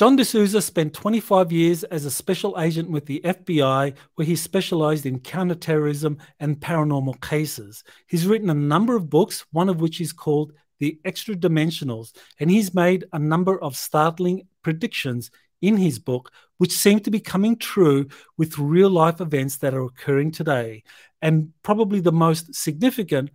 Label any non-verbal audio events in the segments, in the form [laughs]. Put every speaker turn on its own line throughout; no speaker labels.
John DeSouza spent 25 years as a special agent with the FBI, where he specialized in counterterrorism and paranormal cases. He's written a number of books, one of which is called The Extra Dimensionals, and he's made a number of startling predictions in his book, which seem to be coming true with real life events that are occurring today. And probably the most significant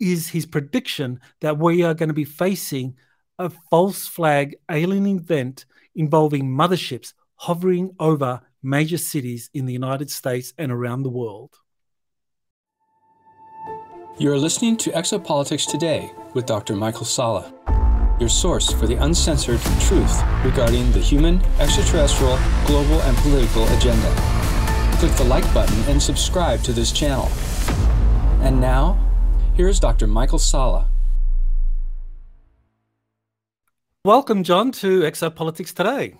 is his prediction that we are going to be facing a false flag alien event involving motherships hovering over major cities in the United States and around the world.
You're listening to Exopolitics Today with Dr. Michael Salla, your source for the uncensored truth regarding the human, extraterrestrial, global, and political agenda. Click the like button and subscribe to this channel. And now, here's Dr. Michael Salla.
Welcome, John, to Exopolitics Today.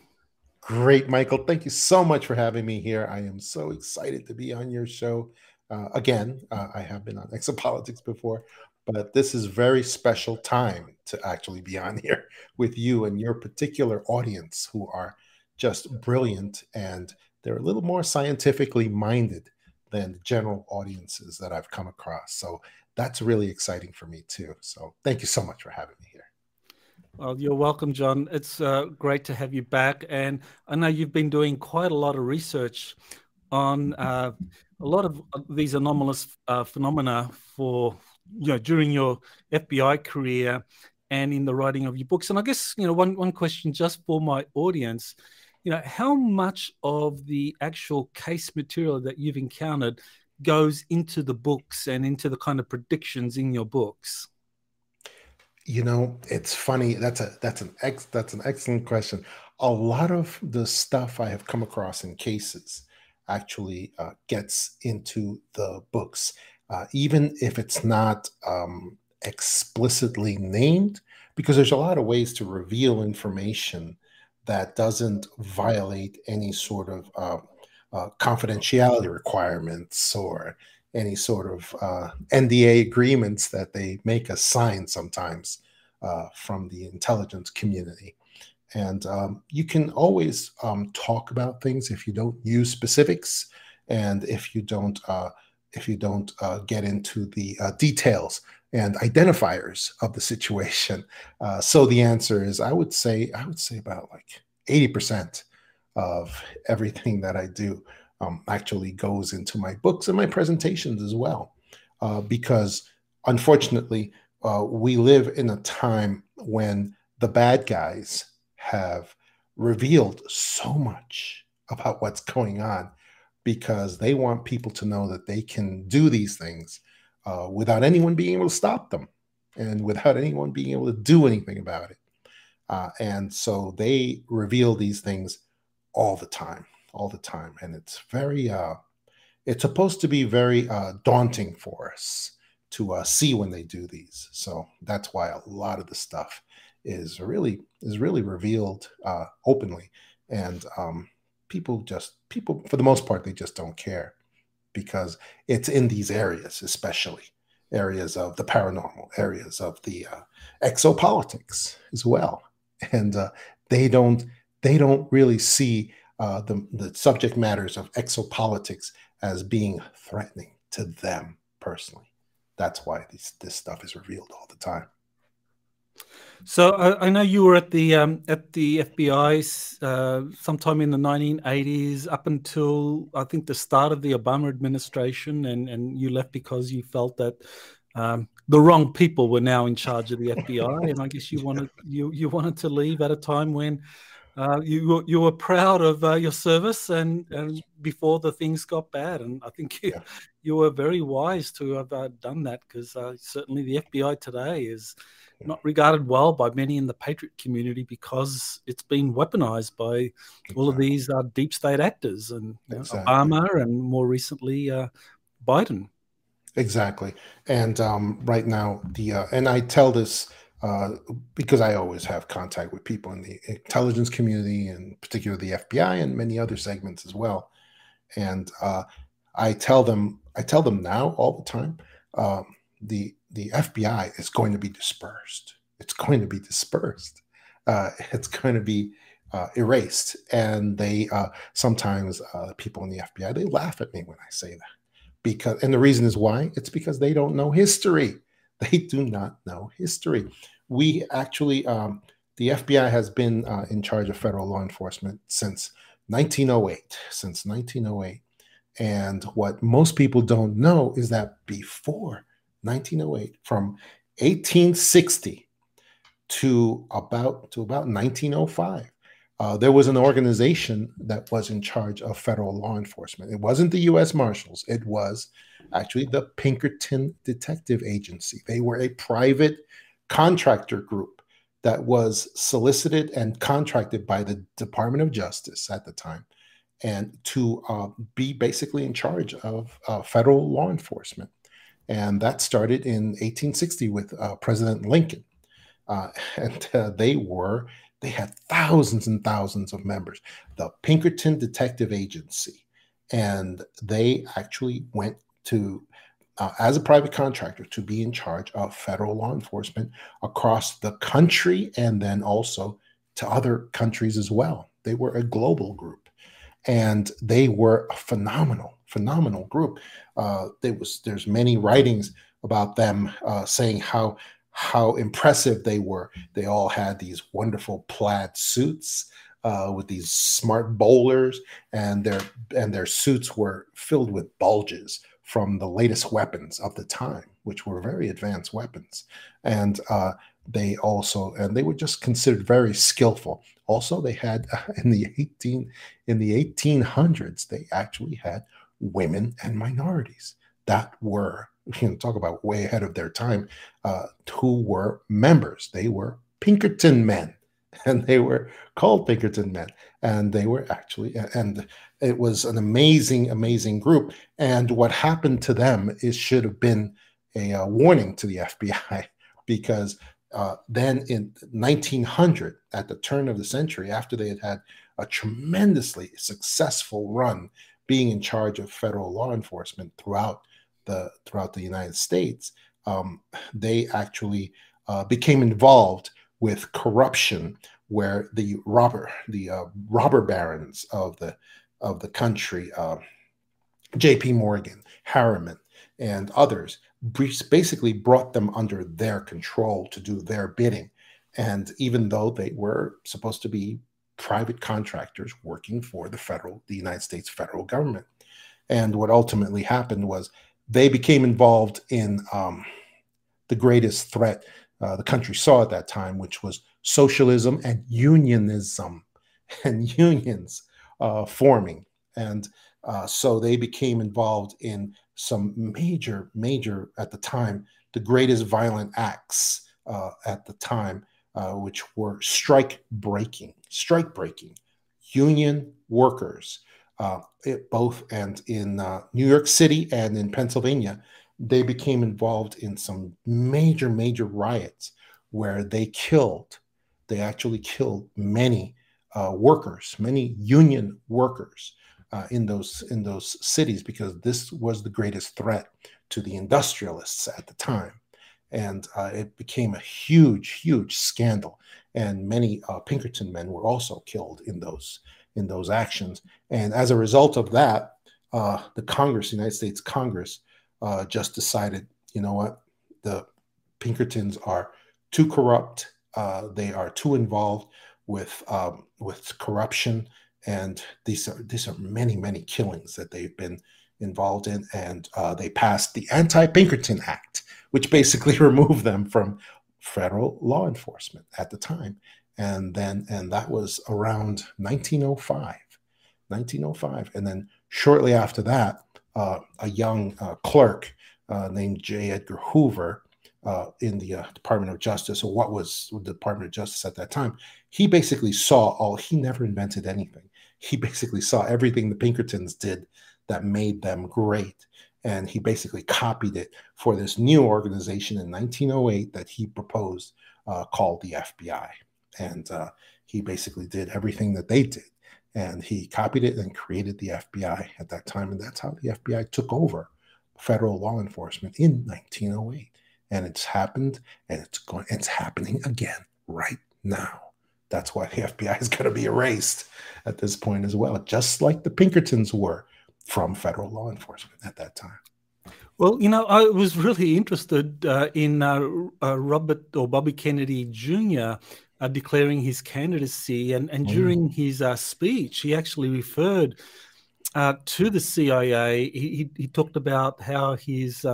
Great, Michael. Thank you so much for having me here. I am so excited to be on your show. Uh, again, uh, I have been on [laughs] Exopolitics before, but this is very special time to actually be on here with you and your particular audience who are just brilliant and they're a little more scientifically minded than the general audiences that I've come across. So that's really exciting for me too. So thank you so much for having me.
Well, you're welcome, John. It's uh, great to have you back. And I know you've been doing quite a lot of research on uh, a lot of these anomalous uh, phenomena for you know during your FBI career and in the writing of your books. And I guess you know one one question just for my audience, you know, how much of the actual case material that you've encountered goes into the books and into the kind of predictions in your books?
You know, it's funny. That's a that's an ex that's an excellent question. A lot of the stuff I have come across in cases actually uh, gets into the books uh, even if it's not um, explicitly named, because there's a lot of ways to reveal information that doesn't violate any sort of uh, uh, confidentiality requirements or any sort of uh, NDA agreements that they make us sign sometimes uh, from the intelligence community. And um, you can always um, talk about things if you don't use specifics and if you don't uh, if you don't uh, get into the uh, details and identifiers of the situation. [laughs] Uh, so the answer is, I would say, I would say about like 80% of everything that I do um, actually goes into my books and my presentations as well. Uh, because unfortunately, uh, we live in a time when the bad guys have revealed so much about what's going on because they want people to know that they can do these things uh, without anyone being able to stop them and without anyone being able to do anything about it. Uh, and so they reveal these things all the time, all the time. And it's very, uh, it's supposed to be very uh, daunting for us to uh, see when they do these. So that's why a lot of the stuff is really is really revealed uh, openly. And um, people just people for the most part they just don't care because it's in these areas especially areas of the paranormal areas of the uh, exopolitics as well and uh, they don't they don't really see uh, the, the subject matters of exopolitics as being threatening to them personally that's why this, this stuff is revealed all the time
so I, I, know you were at the um, at the FBI uh, sometime in the 1980s, up until I think the start of the Obama administration, and and you left because you felt that um, the wrong people were now in charge of the FBI, [laughs] and I guess you wanted you you wanted to leave at a time when. Uh, you you were proud of uh, your service and, and before the things got bad and I think you, yeah. you were very wise to have uh, done that because uh, certainly the FBI today is not regarded well by many in the patriot community because it's been weaponized by exactly. all of these uh, deep state actors and exactly. know, Obama and more recently uh, Biden.
Exactly, and um, right now the uh, and I tell this uh, because I always have contact with people in the intelligence community and particularly the FBI and many other segments as well, and uh, I tell them I tell them now all the time um, the the FBI is going to be dispersed. It's going to be dispersed. Uh, [laughs] it's going to be uh, erased. And they uh, sometimes people in the FBI they laugh at me when I say that because, and the reason is why it's because they don't know history. They do not know history. We actually, um, the FBI has been uh, in charge of federal law enforcement since 1908. Since 1908. And what most people don't know is that before 1908, from 1860 to about to about 1905, uh, there was an organization that was in charge of federal law enforcement. It wasn't the U.S. Marshals. It was actually the Pinkerton Detective Agency. They were a private contractor group that was solicited and contracted by the Department of Justice at the time and to uh, be basically in charge of uh, federal law enforcement. And that started in 1860 with uh, President Lincoln. Uh, [laughs] and uh, they were, they had thousands and thousands of members, the Pinkerton Detective Agency. And they actually went to, uh, as a private contractor, to be in charge of federal law enforcement across the country and then also to other countries as well. They were a global group and they were a phenomenal, phenomenal group. Uh, there was there's many writings about them uh, saying how how impressive they were. They all had these wonderful plaid suits uh, with these smart bowlers, and their and their suits were filled with bulges from the latest weapons of the time, which were very advanced weapons. And uh, they also and they were just considered very skillful. Also they had [laughs] in the 18 in the 1800s they actually had women and minorities that were [laughs] you know talk about way ahead of their time uh, who were members. They were pinkerton men [laughs] and they were called pinkerton men and they were actually and it was an amazing amazing group. And what happened to them is should have been a, a warning to the fbi [laughs] because uh, then in 1900, at the turn of the century, after they had had a tremendously successful run being in charge of federal law enforcement throughout the throughout the United States, um, they actually uh, became involved with corruption, where the robber the uh, robber barons of the of the country, uh, J.P. Morgan, Harriman, and others basically brought them under their control to do their bidding. And even though they were supposed to be private contractors working for the federal, the United States federal government. And what ultimately happened was they became involved in um, the greatest threat uh, the country saw at that time, which was socialism and unionism [laughs] and unions uh, forming. And uh, so they became involved in some major, major at the time, the greatest violent acts uh, at the time, uh, which were strike breaking, strike breaking, union workers, uh, it, both and in New York City and in Pennsylvania, they became involved in some major, major riots where they killed, they actually killed many uh, workers, many union workers uh, in those in those cities because this was the greatest threat to the industrialists at the time, and uh, it became a huge, huge scandal. And many uh, Pinkerton men were also killed in those in those actions. And as a result of that, uh, the Congress, the United States Congress, uh, just decided, you know what, the Pinkertons are too corrupt. Uh, they are too involved with um, with corruption. And these are these are many many killings that they've been involved in. And uh, they passed the anti-pinkerton act which basically [laughs] removed them from federal law enforcement at the time. And then and that was around 1905 1905 and then shortly after that uh, a young uh, clerk uh, named j edgar hoover uh, in the uh, department of justice or what was the department of justice at that time he basically saw all he never invented anything he basically saw everything the Pinkertons did that made them great. And he basically copied it for this new organization in 1908 that he proposed called the FBI. And he basically did everything that they did. And he copied it and created the FBI at that time. And that's how the FBI took over federal law enforcement in 1908. And it's happened and it's going, it's happening again right now. that's why the [laughs] FBI is going to be erased at this point as well, just like the Pinkertons were from federal law enforcement at that time.
Well, you know, I was really interested uh, in uh, uh, Robert or Bobby Kennedy Jr. Uh, declaring his candidacy, and and mm. during his uh, speech, he actually referred uh, to the CIA. He, he, talked about how his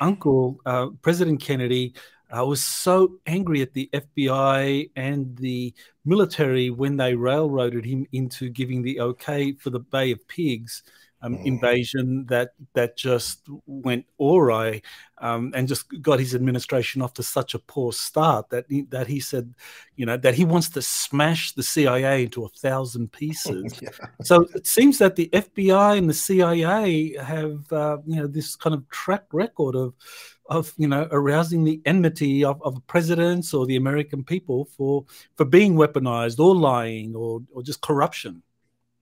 uncle, President Kennedy, was so angry at the FBI and the military when they railroaded him into giving the okay for the Bay of Pigs um, mm. invasion that that just went awry um, and just got his administration off to such a poor start that he, that he said, you know, that he wants to smash the CIA into a thousand [laughs] pieces. yeah. So it seems that the FBI and the CIA have, uh, you know, this kind of track record of of you know arousing the enmity of, of presidents or the American people for for being weaponized or lying or or just corruption.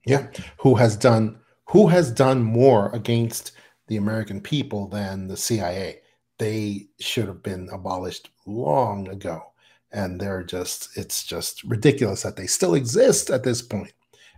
Yeah, who has done who has done more against the American people than the CIA? They should have been abolished long ago. And they're just, it's just ridiculous that they still exist at this.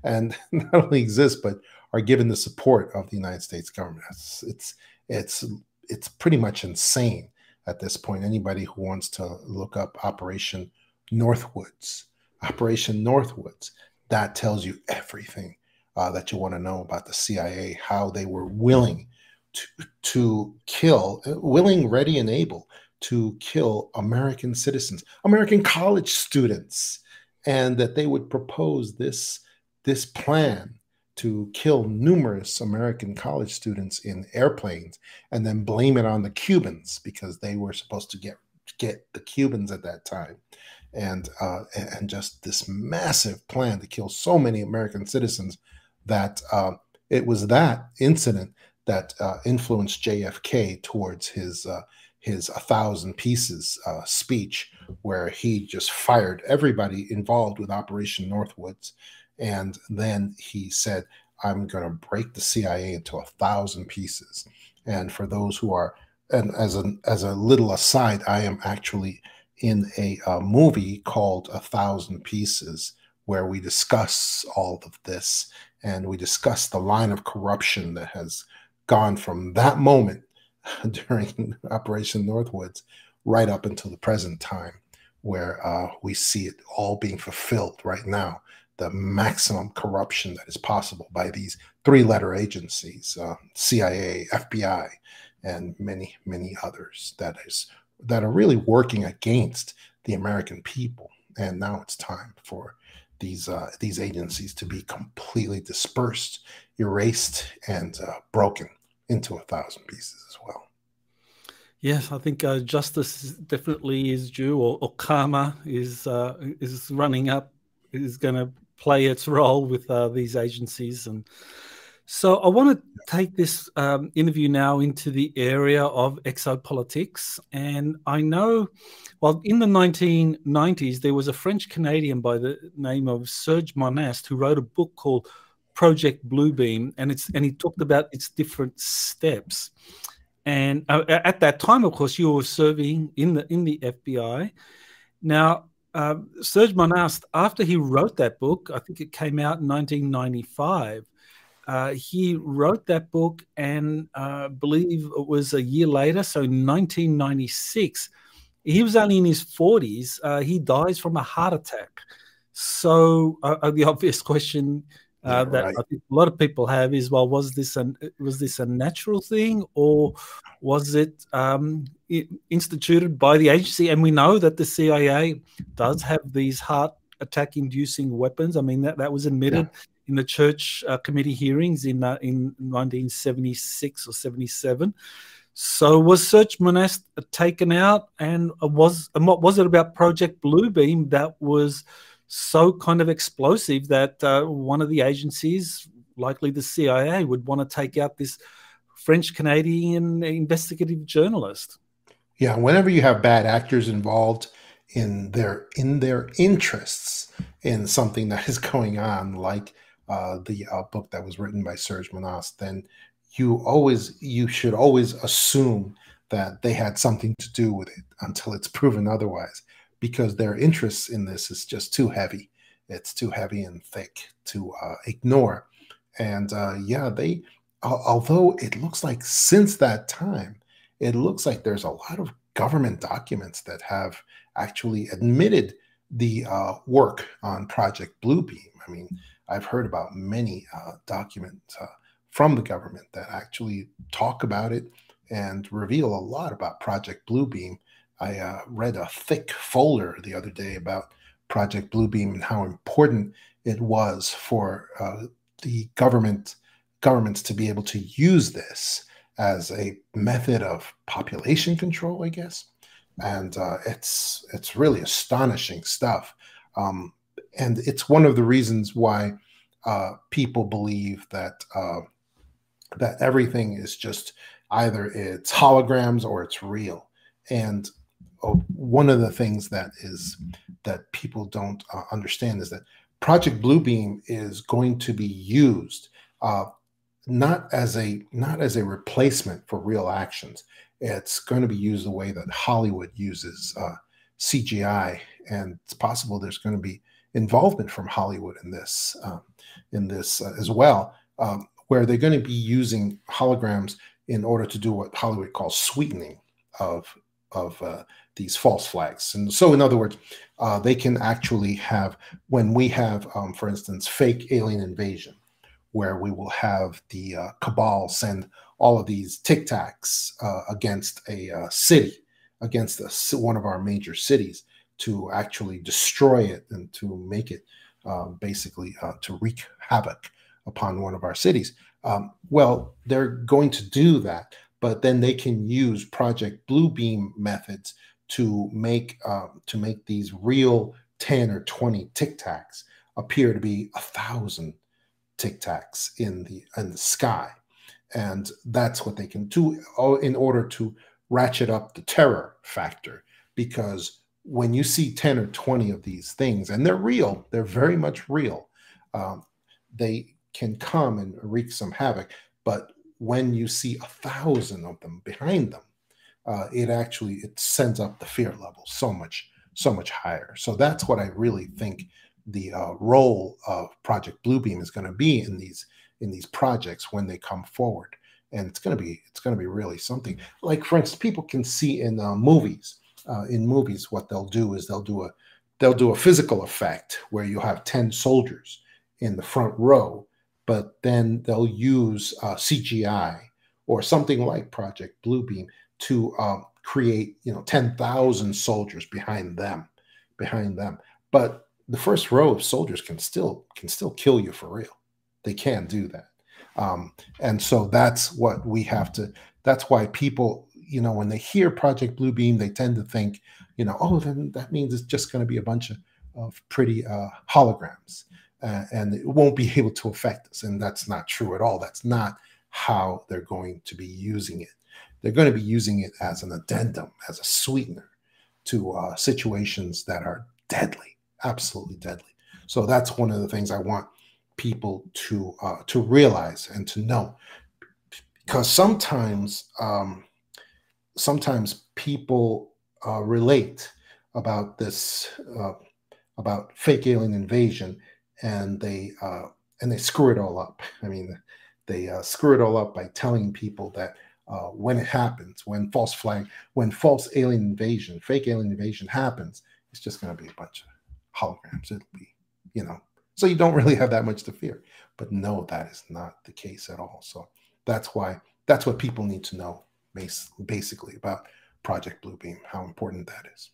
And [laughs] not only exist, but are given the support of the United States government. It's, it's, it's, it's pretty much insane at this point. Anybody who wants to look up Operation Northwoods, Operation Northwoods, that tells you everything uh, that you want to know about the CIA, how they were willing to, to kill, willing, ready, and able to kill American citizens, American college students, and that they would propose this, this plan to kill numerous American college students in airplanes and then blame it on the Cubans because they were supposed to get get the Cubans at that time. And uh, and just this massive plan to kill so many American citizens that uh, it was that incident that uh, influenced JFK towards his uh, his a thousand pieces uh, speech, where he just fired everybody involved with Operation Northwoods, and then he said, "I'm going to break the CIA into a thousand pieces." And for those who are, and as a as a little aside, I am actually in a, a movie called A Thousand Pieces, where we discuss all of this and we discussed the line of corruption that has gone from that moment [laughs] during [laughs] Operation Northwoods right up until the present time, where uh, we see it all being fulfilled right now. The maximum corruption that is possible by these three letter agencies uh, CIA, FBI, and many, many others that is that are really working against the American people. And now it's time for these uh, these agencies to be completely dispersed, erased, and uh, broken into a thousand pieces as well.
Yes, I think uh, justice definitely is due, or, or karma is uh, is running up, is going to play its role with uh, these agencies, and so I want to take this um, interview now into the area of exopolitics, and I know well, in the 1990s, there was a French Canadian by the name of Serge Monast who wrote a book called Project Bluebeam, and it's and he talked about its different steps. And uh, at that time, of course, you were serving in the in the FBI. Now, uh, Serge Monast, after he wrote that book, I think it came out in 1995. Uh, he wrote that book, and I uh, believe it was a year later, so 1996 he was only in his 40s. Uh, he dies from a heart attack. So uh, uh the [laughs] obvious question uh, yeah, that right. I think a lot of people have is, well, was this an was this a natural thing or was it um, instituted by the agency? And we know that the CIA does have these heart attack inducing weapons. I mean that that was admitted. Yeah. In the church uh, committee hearings in uh, in 1976 or 77, so was Serge Monast taken out, and was and what was it about Project Bluebeam that was so kind of explosive that uh, one of the agencies, likely the CIA, would want to take out this French Canadian investigative journalist?
Yeah, whenever you have bad actors involved in their in their interests in something that is [laughs] going on, like uh, the uh, book that was written by Serge Monast, then you always you should always assume that they had something to do with it until it's proven otherwise. because their interest in this is just too heavy. It's too heavy and thick to uh, ignore. And uh, yeah, they, although it looks like since that time, it looks like there's a lot of government documents that have actually admitted the uh, work on Project Bluebeam. I mean, I've heard about many uh, documents uh, from the government that actually talk about it and reveal a lot about Project Bluebeam. I uh, read a thick folder the other day about Project Bluebeam and how important it was for uh, the government governments to be able to use this as a method of population control, I guess. And uh, it's it's really astonishing stuff. Um, and it's one of the reasons why uh, people believe that uh, that everything is just either it's holograms or it's real. And uh, one of the things that is that people don't uh, understand is that Project Bluebeam is going to be used uh, not as a not as a replacement for real actions. It's going to be used the way that Hollywood uses uh, CGI, and it's possible there's going to be involvement from Hollywood in this um, in this uh, as well, um, where they're going to be using holograms in order to do what Hollywood calls sweetening of of uh, these false flags. And so, in other words, uh, they can actually have when we have, um, for instance, fake alien invasion where we will have the uh, cabal send all of these tic tacs uh, against a uh, city, against a, one of our major cities, to actually destroy it and to make it um, basically uh, to wreak havoc upon one of our cities. Um, well, they're going to do that, but then they can use Project Bluebeam methods to make um, to make these real 10 or 20 tic tacs appear to be a thousand tic tacs in the in the sky, and that's what they can do in order to ratchet up the terror factor. Because when you see ten or twenty of these things, and they're real, they're very much real. Um, they can come and wreak some havoc, but when you see a thousand of them behind them, uh, it actually it sends up the fear level so much so much higher. So that's what I really think the uh, role of Project Bluebeam is going to be in these in these projects when they come forward, and it's going to be it's going to be really something. Like for instance, people can see in uh, movies. Uh, in movies, what they'll do is they'll do a they'll do a physical effect where you have ten soldiers in the front row, but then they'll use uh, CGI or something like Project Bluebeam to um, create you know ten thousand soldiers behind them, behind them. But the first row of soldiers can still can still kill you for real. They can do that, um, and so that's what we have to. That's why people, you know, when they hear Project Bluebeam, they tend to think, you know, oh, then that means it's just going to be a bunch of, of pretty uh, holograms, uh, and it won't be [laughs] able to affect us. And that's not true at all. That's not how they're going to be using it. They're going to be using it as an addendum, as a sweetener to uh, situations that are deadly absolutely deadly. So that's one of the things I want people to uh, to realize and to know, because sometimes um, sometimes people uh, relate about this uh, about fake alien invasion, and they uh, and they screw it all up. I mean, they uh, screw it all up by telling people that. Uh, when it happens, when false flag, when false alien invasion, fake alien invasion happens, it's just going to be a bunch of holograms. It'll be, you know, so you don't really have that much to fear. But no, that is not the case at all. So that's why that's what people need to know basically about Project Bluebeam, how important that is.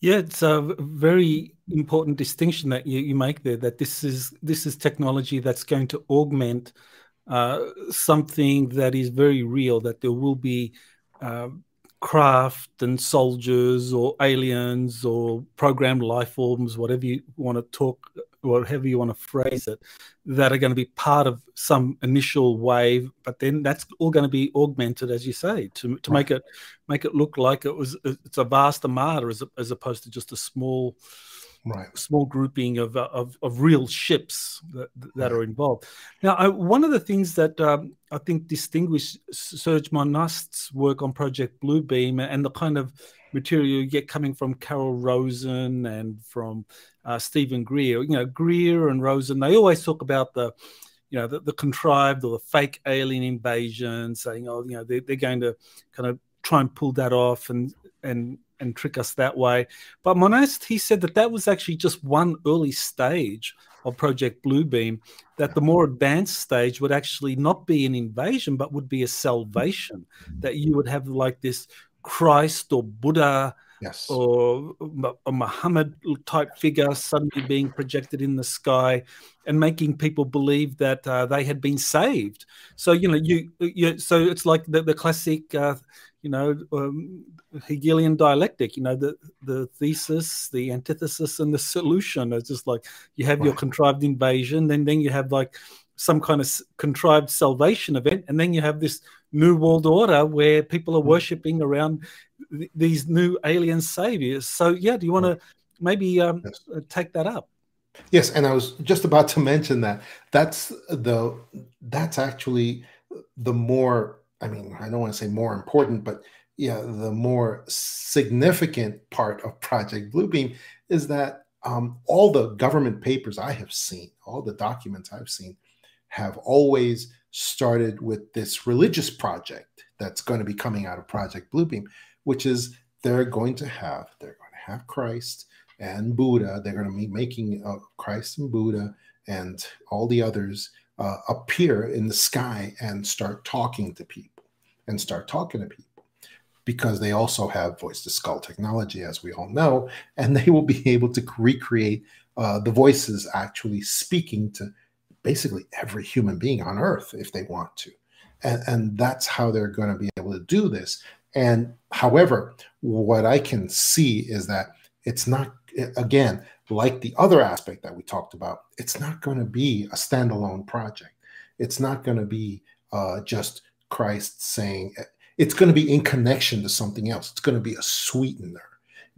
Yeah, it's a very important distinction that you, you make there. That this is this is technology that's going to augment uh, something that is very real. That there will be uh, craft and soldiers or aliens or programmed life forms, whatever you want to talk, whatever you want to phrase it, that are going to be part of some initial wave. But then that's all going to be augmented, as you say, to to make it make it look like it was it's a vast armada as as opposed to just a small
right.
small grouping of, of, of real ships that, that are involved. Now, I, one of the things that um, I think distinguished Serge Monast's work on Project Bluebeam and the kind of material you get coming from Carol Rosin and from uh, Steven Greer, you know, Greer and Rosin, they always talk about the, you know, the, the contrived or the fake alien invasion, saying, oh, you know, they, they're going to kind of try and pull that off and and and trick us that way. But Monast, he said that that was actually just one early stage of Project Bluebeam, that the more advanced stage would actually not be an invasion, but would be a salvation, that you would have like this Christ or Buddha
yes.
or a Muhammad type figure suddenly being projected in the sky and making people believe that uh, they had been saved. So, you know, you, you so it's like the, the classic, uh, you know, um, Hegelian dialectic, you know, the, the thesis, the antithesis, and the solution. It's just like you have your contrived invasion, then then you have like some kind of contrived salvation event, and then you have this new world order where people are hmm. worshipping around th- these new alien saviors. So, yeah, do you want to maybe um, yes. Uh, take that up?
Yes, and I was just about to mention that. That's the that's actually the more I mean, I don't want to say more important, but yeah, the more significant part of Project Bluebeam is that um, all the government papers I have seen, all the documents I've seen, have always started with this religious project that's going to be coming out of Project Bluebeam, which is they're going to have they're going to have Christ and Buddha. They're going to be making uh, Christ and Buddha and all the others uh, appear in the sky and start talking to people and start talking to people because they also have voice to skull technology, as we all know, and they will be able to recreate uh, the voices actually speaking to basically every human being on earth if they want to. And, and that's how they're going to be able to do this. And however, what I can see is that it's not, again, like the other aspect that we talked about, it's not going to be a standalone project. It's not going to be uh, just Christ saying it's going to be in connection to something else. It's going to be a sweetener.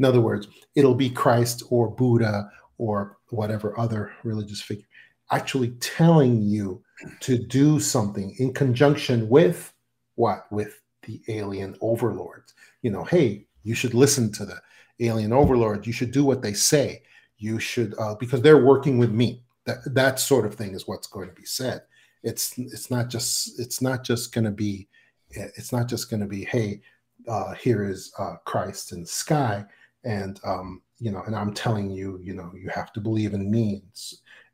In other words, it'll be Christ or Buddha or whatever other religious figure actually telling you to do something in conjunction with what? With the alien overlords. You know, hey, you should listen to the alien overlords. You should do what they say. You should, uh, because they're working with me. That that sort of thing is what's going to be said it's it's not just it's not just going to be it's not just going to be hey uh, here is uh, Christ in the sky and um, you know and I'm telling you you know you have to believe in me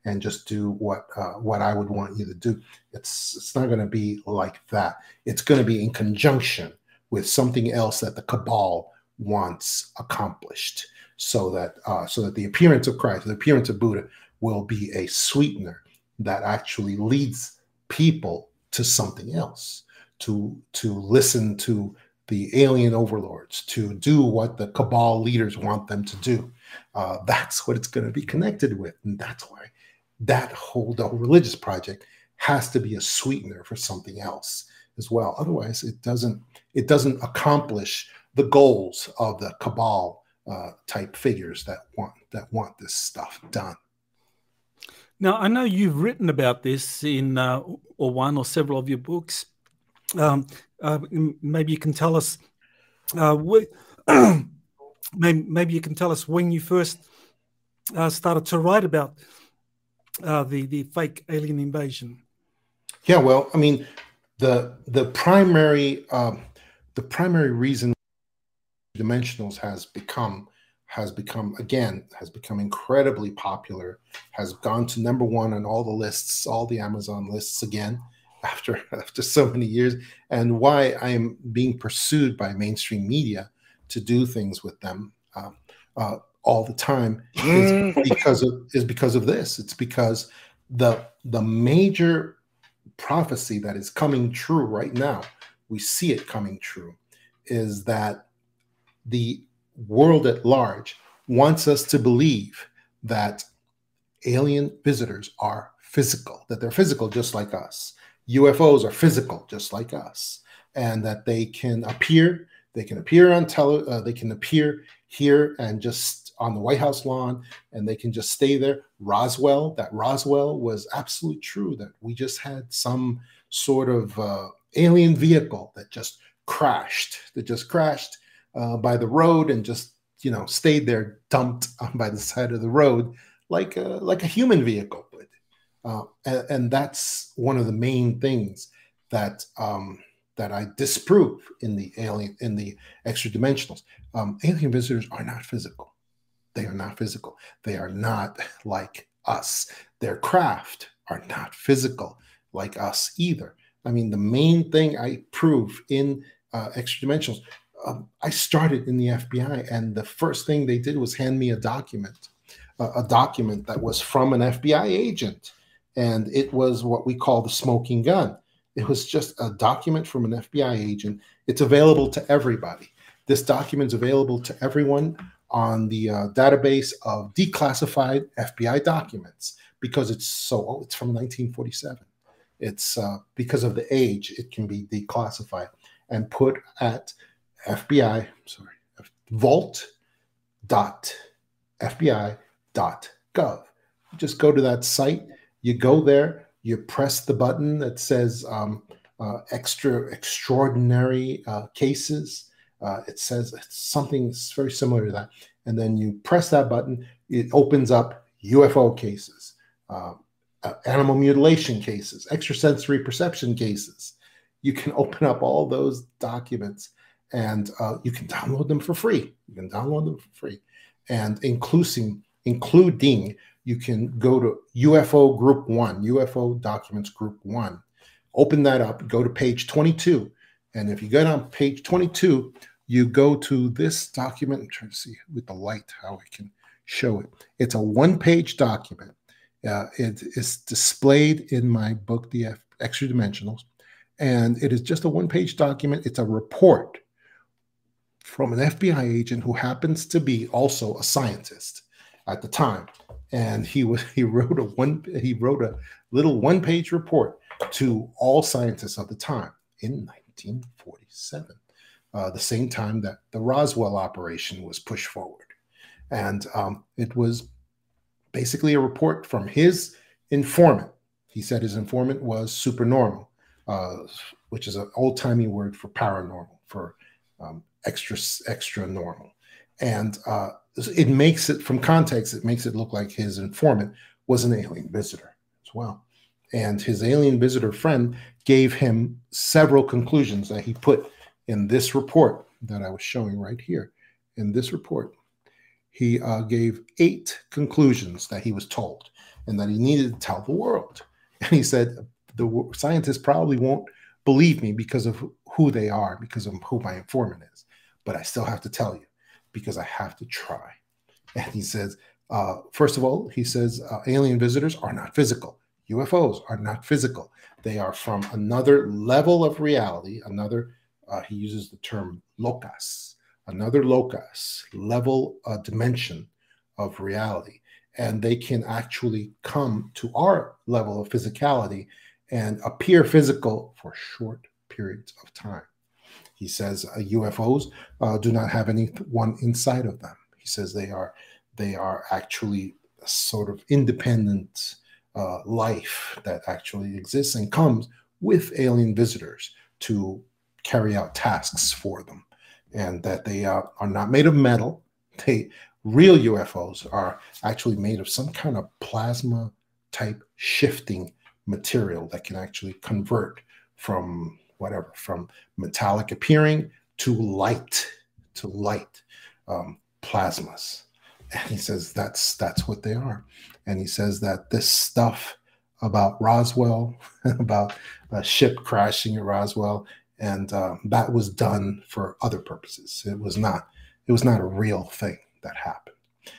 and just do what uh, what I would want you to do. It's it's not going to be like that. It's going to be in conjunction with something else that the cabal wants accomplished, so that uh, so that the appearance of Christ, the appearance of Buddha, will be a sweetener that actually leads people to something else, to to listen to the alien overlords, to do what the cabal leaders want them to do. Uh, that's what it's going to be connected with, and that's why that whole the whole religious project has to be a sweetener for something else as well. Otherwise, it doesn't it doesn't accomplish the goals of the cabal uh, type figures that want that want this stuff done.
Now, I know you've written about this in uh, or one or several of your books. Um, uh, maybe you can tell us. Uh, [clears throat] maybe, maybe you can tell us when you first uh, started to write about uh, the the fake alien invasion.
Yeah, well, I mean, the the primary um, the primary reason dimensionals has become has become again has become incredibly popular has gone to number one on all the lists all the amazon lists again [laughs] after after so many years and why i am being pursued by mainstream media to do things with them uh, uh, all the time is mm. because of is because of this it's because the the major prophecy that is coming true right now we see it coming true is that the world at large wants us to believe that alien visitors are physical, that they're physical just like us. UFOs are physical just like us, and that they can appear. They can appear on tele. Uh, they can appear here and just on the White House lawn and they can just stay there. Roswell, that Roswell was absolutely true that we just had some sort of uh, alien vehicle that just crashed, that just crashed uh, by the road and just you know stayed there, dumped [laughs] by the side of the road like a, like a human vehicle would. Uh, and, and, that's one of the main things that um, that I disprove in the alien in the extra dimensionals. Um, alien visitors are not physical. They are not physical. They are not [laughs] like us. Their craft are not physical like us either. I mean, the main thing I prove in uh, extra dimensionals, um, I started in the FBI, and the first thing they did was hand me a document, a document that was from an FBI agent, and it was what we call the smoking gun. It was just a document from an FBI agent. It's available to everybody. This document is available to everyone on the uh, database of declassified FBI documents because it's so old. It's from 1947. It's uh, because of the age, it can be declassified and put at FBI, sorry, vault.fbi.gov. Just go to that site, you go there, you press the button that says um, uh, extra extraordinary uh, cases. Uh, it says something very similar to that. And then you press that button, it opens up UFO cases, uh, uh, animal mutilation cases, extrasensory perception cases. You can [laughs] open up all those documents and uh, you can download them for free. You can download them for free. And including, including you can go to UFO Group One, UFO Documents Group One. Open that up, go to page 22. And if you get on page 22, you go to this document. I'm trying to see with the light how I can show it. It's a one page document. Uh, it is displayed in my book, The Extra Dimensionals. And it is just a one page document. It's a report from an FBI agent who happens to be also a scientist at the time. And he was he wrote a one he wrote a little one page report to all scientists of the time in 1947 uh, the same time that the roswell operation was pushed forward. And um, it was basically a report from his informant. He said his informant was supernormal uh, which is an old-timey word for paranormal for um, extra extra normal. And uh, it makes it from context it makes it look like his informant was an alien visitor as well. And his alien visitor friend gave him several conclusions that he put in this report that i was showing right here. In this report he uh, gave eight conclusions that he was told and that he needed to tell the world. And he said the scientists probably won't believe me because of who they are because of who my informant is but i still have to tell you because I have to try. And he says, uh, first of all, he says uh, alien visitors are not physical. UFOs are not physical. They are from another level of reality, another, uh, he uses the term locus, another locus, level, uh, dimension of reality. And they can actually come to our level of physicality and appear physical for short periods of time. He says uh, UFOs uh, do not have anyone inside of them. He says they are they are actually a sort of independent uh, life that actually exists and comes with alien visitors to carry out tasks for them, and that they are not made of metal. They real UFOs are actually made of some kind of plasma type shifting material that can actually convert from whatever, from metallic appearing to light, to light um, plasmas. And he says that's that's what they are. And he says that this stuff about Roswell, [laughs] about a ship crashing at Roswell, and uh, that was done for other purposes. It was not it was not a real thing that happened.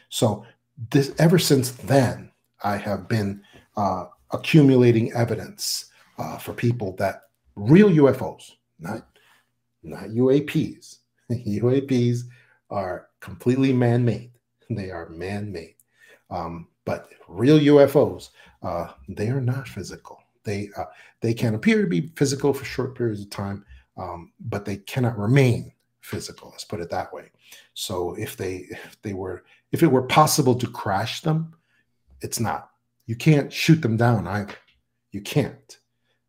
So this ever since then, I have been uh, accumulating evidence uh, for people that real UFOs, not not UAPs. UAPs [laughs] are completely man-made. They are man-made. Um, but real UFOs, uh, they are not physical. They uh, they can appear to be physical for short periods of time, um, but they cannot remain physical. Let's put it that way. So if they if they were if it were possible to crash them, it's not. You can't shoot them down either. You can't.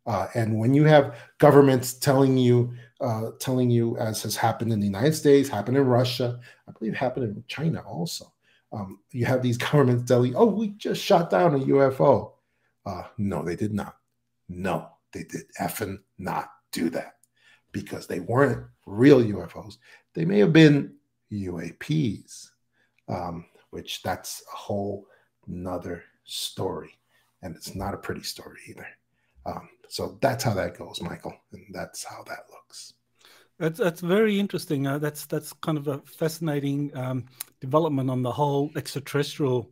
Uh, and when you have governments telling you, uh, telling you, as has happened in the United States, happened in Russia, I believe happened in China also. Um, you have these [laughs] governments telling, "Oh, we just shot down a UFO." Uh, no, they did not. No, they did effing not do that because they weren't real UFOs. They may have been UAPs, um, which that's a whole nother story. And it's not a pretty story either. Um, so that's how that goes, Michael. And that's how that looks.
That's that's very interesting. Uh, that's that's kind of a fascinating um, development on the whole extraterrestrial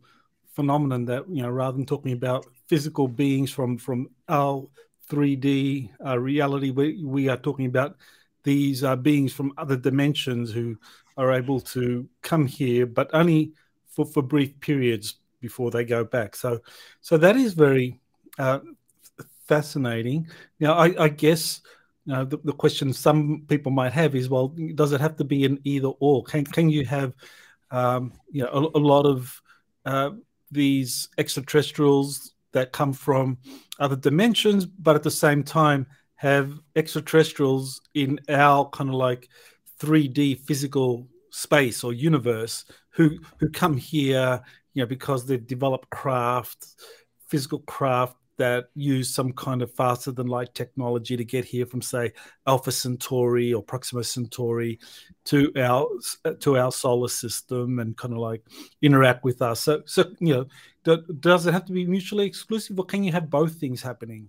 phenomenon. That you know, rather than talking about physical beings from from our 3D uh, reality, we we are talking about these uh, beings from other dimensions who are able to come here, but only for, for brief periods before they go back. So, so that is very uh, fascinating. Now, I, I guess you know, the, the, question some people might have is, well, does it have to be an either or? Can can you have, um, you know, a, a lot of uh, these extraterrestrials that come from other dimensions, but at the same time have extraterrestrials in our kind of like 3D physical space or universe who who come here, you know, because they've developed craft, physical craft that use some kind of faster than light technology to get here from say Alpha Centauri or Proxima Centauri to our to our solar system and kind of like interact with us. So so you know, do, does it have to be mutually exclusive or can you have both things happening?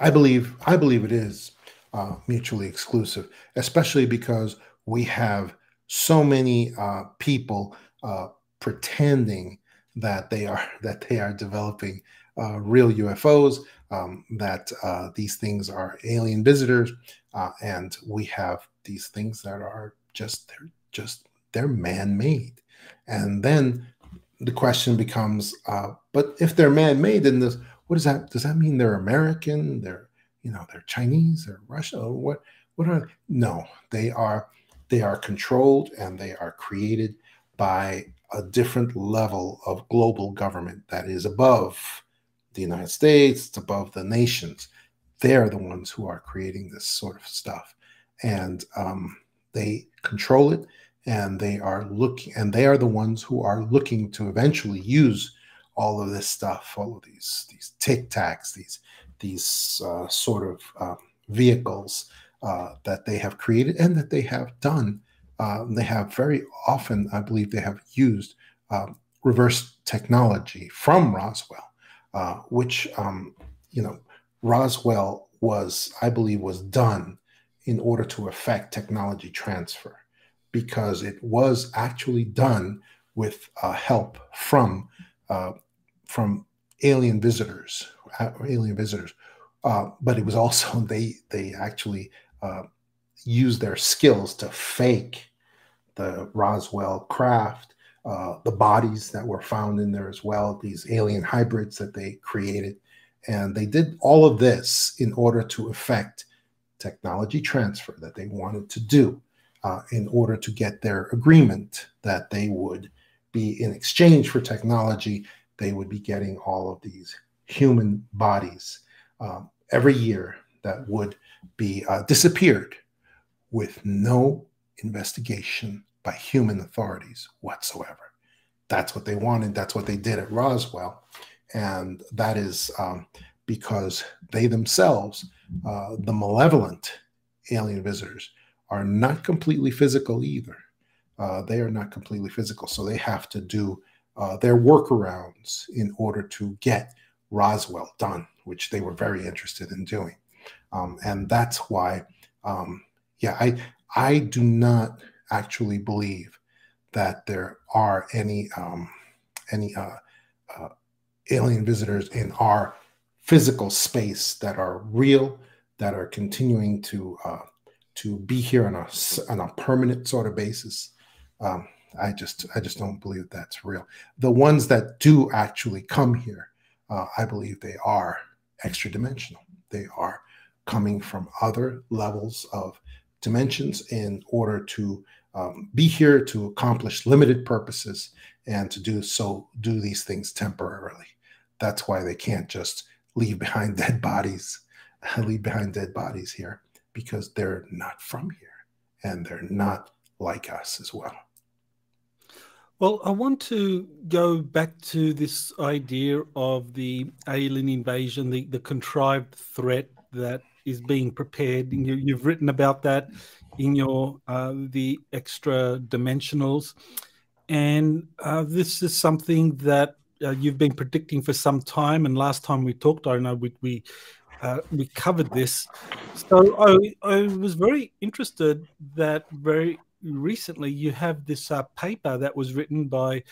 I believe I believe it is uh, mutually exclusive, especially because we have so many uh, people uh, pretending that they are that they are developing uh, real UFOs, um, that uh, these things are alien visitors, uh, and we have these things that are just they're just they're man-made, and then the question becomes, but if they're man-made, then this what does that does that mean they're American? They're you know they're Chinese, they're Russia. What what are no? They are they are controlled and they are created by a different level of global government that is above the United States, it's above the nations. They're the ones who are creating this sort of stuff, and um, they control it, and they are looking, and they are the ones who are looking to eventually use all of this stuff, all of these these tic tacs, these these uh, sort of um, vehicles uh, that they have created and that they have done. Uh, they have very often, I believe, they have used um, reverse technology from Roswell, uh, which um, you know Roswell was, I believe, was done in order to affect technology transfer because it was actually done with uh, help from uh, from alien visitors, uh, alien visitors. Uh, but it was also [laughs] they they actually uh, used their skills to fake the Roswell craft, uh, the bodies that were found in there as well, these alien hybrids that they created, and they did all of this in order to effect technology transfer that they wanted to do. Uh, in order to get their agreement that they would be in exchange for technology they would be getting all of these human bodies um, every year that would be uh, disappeared with no investigation by human authorities whatsoever. That's what they wanted. That's what they did at Roswell. And that is um, because they themselves, uh, the malevolent alien visitors, are not completely physical either. Uh, they are not completely physical. So they have to do uh, their workarounds in order to get Roswell done, which they were very interested in doing. Um, and that's why, um, yeah, I I do not actually believe that there are any um, any uh, uh, alien visitors in our physical space that are real, that are continuing to uh, to be here on a on a permanent sort of basis. Um, I just I just don't believe that's real. The ones that do actually come here, uh, I believe they are extra dimensional. They are coming from other levels of dimensions in order to um, be here to accomplish limited purposes and to do so do these things temporarily. That's why they can't just leave behind [laughs] dead bodies, [laughs] leave behind dead bodies here because they're not from here and they're not like us as well.
Well, I want to go back to this idea of the alien invasion, the, the contrived threat that is being prepared. You, have written about that in your uh, the extra dimensionals, and uh, this is something that uh, you've been predicting for some time. And last time we talked, I know we we, uh, we covered this. So I, I was very interested that very recently you have this uh, paper that was written by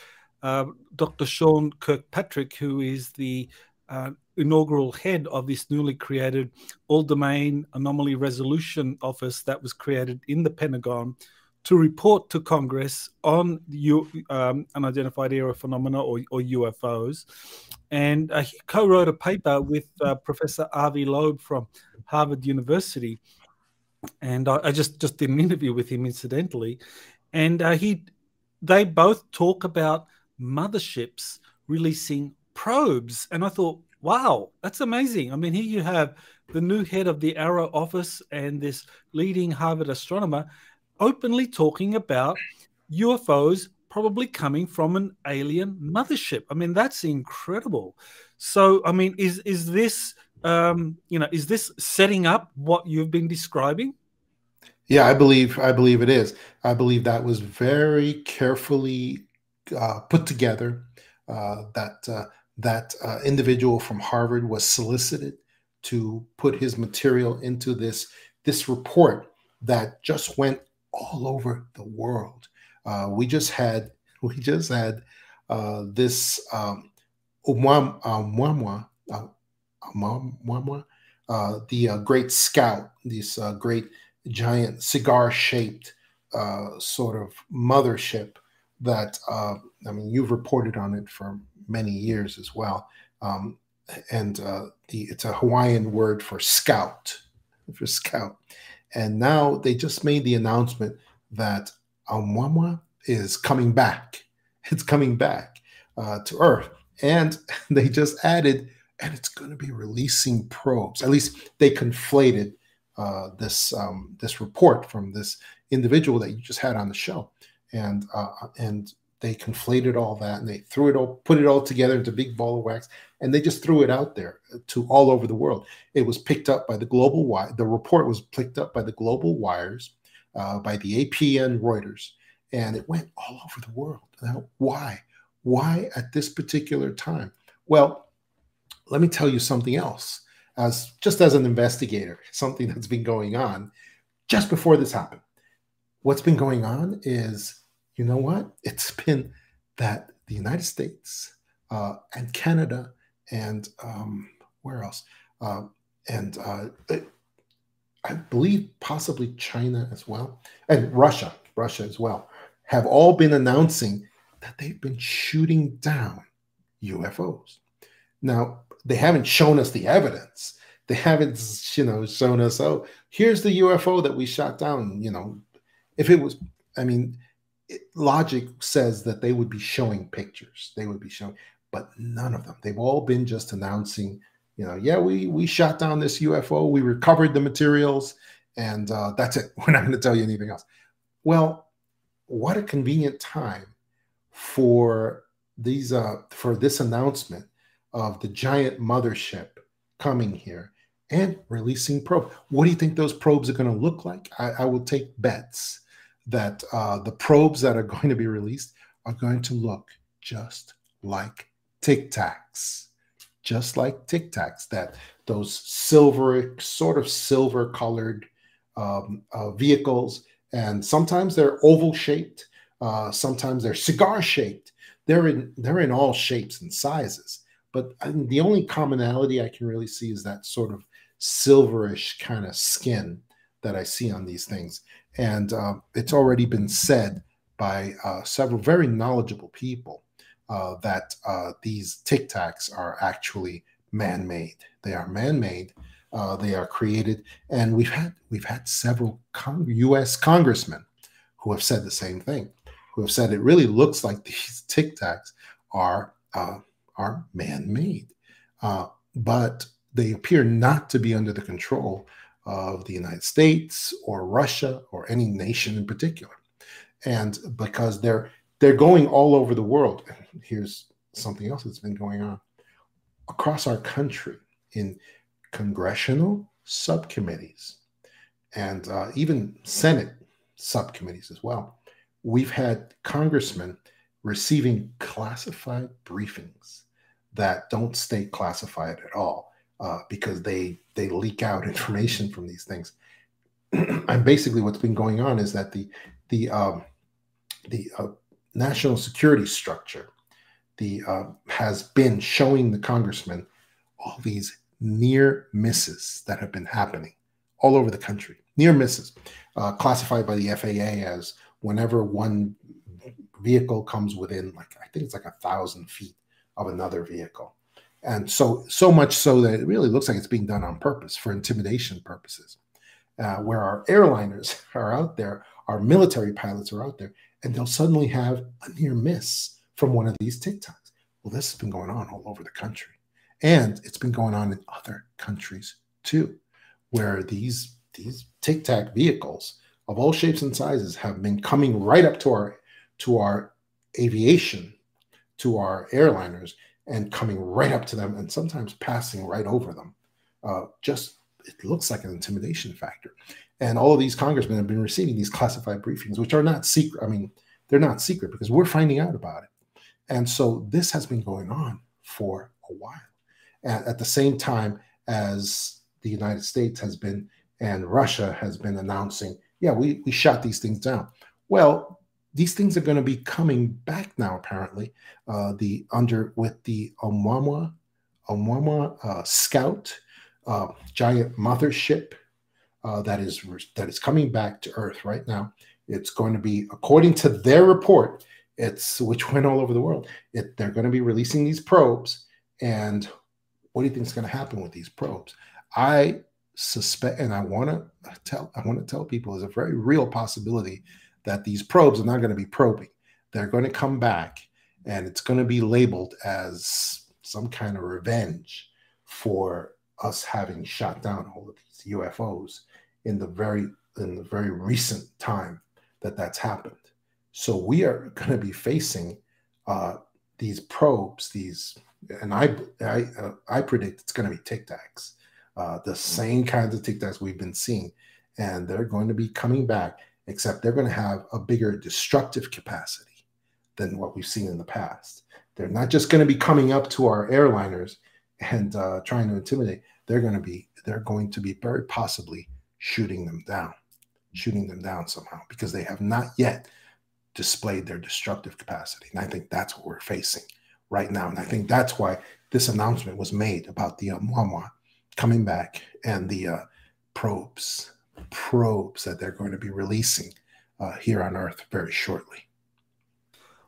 uh, Dr. Sean Kirkpatrick, who is the uh, inaugural head of this newly created All Domain Anomaly Resolution Office that was created in the Pentagon to report to Congress on U, um, unidentified aerial phenomena or, or UFOs. And uh, he co wrote a paper with uh, Professor Avi Loeb from Harvard University and I, I, just just did an interview with him incidentally, and uh, he they both talk about motherships releasing probes, and I thought, wow, that's amazing. I mean, here you have the new head of the AARO office and this leading Harvard astronomer openly talking about UFOs probably coming from an alien mothership. I mean, that's incredible. So, I mean, is is this um, you know, is this setting up what you've been describing?
Yeah, I believe I believe it is. I believe that was very carefully uh, put together. Uh, that uh, that uh, individual from Harvard was solicited to put his material into this this report that just went all over the world. Uh, we just had [laughs] we just had uh, this um, Oumuamua, uh, the uh, Great Scout, this uh, great giant cigar shaped uh, sort of mothership that, uh, I mean, you've reported on it for many years as well. Um, and uh, the, it's a Hawaiian word for scout, [laughs] for scout. And now they just made the announcement that Oumuamua is coming back. [laughs] It's coming back to Earth. And [laughs] they just added and it's going to be releasing probes. At least they conflated uh, this um, this report from this individual that you just had on the show, and uh, and they conflated all that and they threw it all, put it all together into big ball of wax, and they just threw it out there to all over the world. It was picked up by the global wire. The report was picked up by the global wires, uh, by the AP and Reuters, and it went all over the world. Now, why? Why at this particular time? Well, let me tell you something else. As just as an investigator, something that's been going on just before this happened. What's been going on is, you know what? It's been that the United States uh, and Canada and um, where else? Uh, and uh, I believe possibly China as well, and Russia, Russia as well, have all been announcing that they've been shooting down UFOs. Now, they haven't shown us the evidence. They haven't, you know, shown us, oh, here's the UFO that we shot down. You know, if it was, I mean, it, logic says that they would be showing pictures. They would be showing, but none of them. They've all been just announcing, you know, yeah, we we shot down this UFO, we recovered the materials, and uh, that's it. [laughs] We're not going to tell you anything else. Well, what a convenient time for these uh, for this announcement of the giant mothership coming here and releasing probe. What do you think those probes are going to look like? I, I will take bets that uh, the probes that are [laughs] going to be released are going to look just like Tic Tacs, just like Tic Tacs. That those silver, sort of silver colored um, uh, vehicles, and sometimes they're oval shaped, uh, sometimes they're cigar shaped. They're in they're in all shapes and sizes. But I mean, the only commonality I can really see is that sort of silverish kind of skin that I see on these things. And uh, it's already been said by uh, several very knowledgeable people uh, that uh, these Tic Tacs are actually man-made. They are man-made. Uh, they are created, and we've had we've had several con- U.S. congressmen who have said the same thing, who have said it really looks like [laughs] these tic tacs are uh, are man-made, uh, but they appear not to be under the control of the United States or Russia or any nation in particular, and because they're they're going all over the world. Here's something else that's been going on across our country in congressional subcommittees and uh, even Senate subcommittees as well. We've had congressmen receiving classified briefings that don't stay classified at all uh, because they they leak out information from these things. [clears throat] and basically, what's been going on is that the the um, the uh, national security structure the uh, has been showing the congressman all these near misses that have been happening all over the country. Near misses, uh, classified by the FAA as whenever one vehicle comes within, like I think it's like a thousand feet of another vehicle, and so so much so that it really looks like it's being done on purpose for intimidation purposes. Uh, where our airliners [laughs] are out there, our military pilots are out there, and they'll suddenly have a near miss from one of these Tic Tacs. Well, this has been going on all over the country. And it's been going on in other countries too, where these, these Tic Tac vehicles of all shapes and sizes have been coming right up to our, to our aviation, to our airliners, and coming right up to them and sometimes passing right over them. Uh, just it looks like an intimidation factor. And all of these congressmen have been receiving these classified briefings, which are not secret. I mean, they're not secret because we're finding out about it. And so this has been going on for a while. At, at the same time as the United States has been and Russia has been announcing, yeah, we, we shot these things down. Well, these things are going to be coming back now, apparently. Uh, the under with the Oumuamua, Oumuamua uh, Scout uh, giant mothership uh, that is that is coming back to Earth right now. It's going to be, according to their report, it's which went all over the world. It, they're going to be releasing these probes, and what do you think is going to happen with these probes? I suspect, and I want to tell, I want to tell people, there's a very real possibility that these probes are not going to be probing. They're going to come back, and it's going to be labeled as some kind of revenge for us having shot down all of these UFOs in the very in the very recent time that that's happened. So we are going to be facing uh, these probes, these, and I I, uh, I predict it's going to be Tic Tacs, uh, the same kinds of Tic Tacs we've been seeing, and they're going to be coming back, except they're going to have a bigger destructive capacity than what we've seen in the past. They're not just going to be coming up to our airliners and uh, trying to intimidate. They're going to be they're going to be very possibly shooting them down, shooting them down somehow because they have not yet displayed their destructive capacity. And I think that's what we're facing right now. And I think that's why this announcement was made about the Oumuamua coming back and the uh, probes, probes that they're going to be releasing uh, here on Earth very shortly.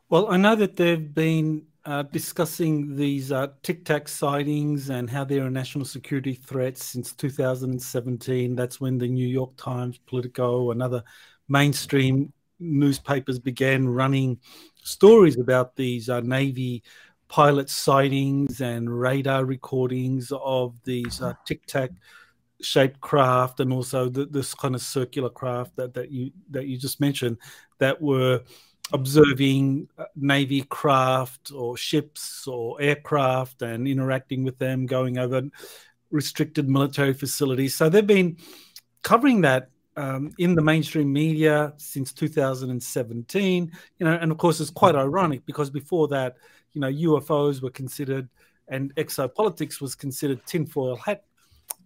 Well, I know that they've been uh, discussing these uh, Tic Tac sightings and how they're a national security threat since 2017. That's when the New York Times, Politico, and other mainstream newspapers began running stories about these uh, Navy pilot sightings and radar recordings of these uh, tic tac shaped craft and also the, this kind of circular craft that, that you that you just mentioned that were observing uh, navy craft or ships or aircraft and interacting with them going over restricted military facilities so they've been covering that um, in the mainstream media since 2017. You know, and of course, it's quite ironic because before that, you know, UFOs were considered and exopolitics was considered tinfoil hat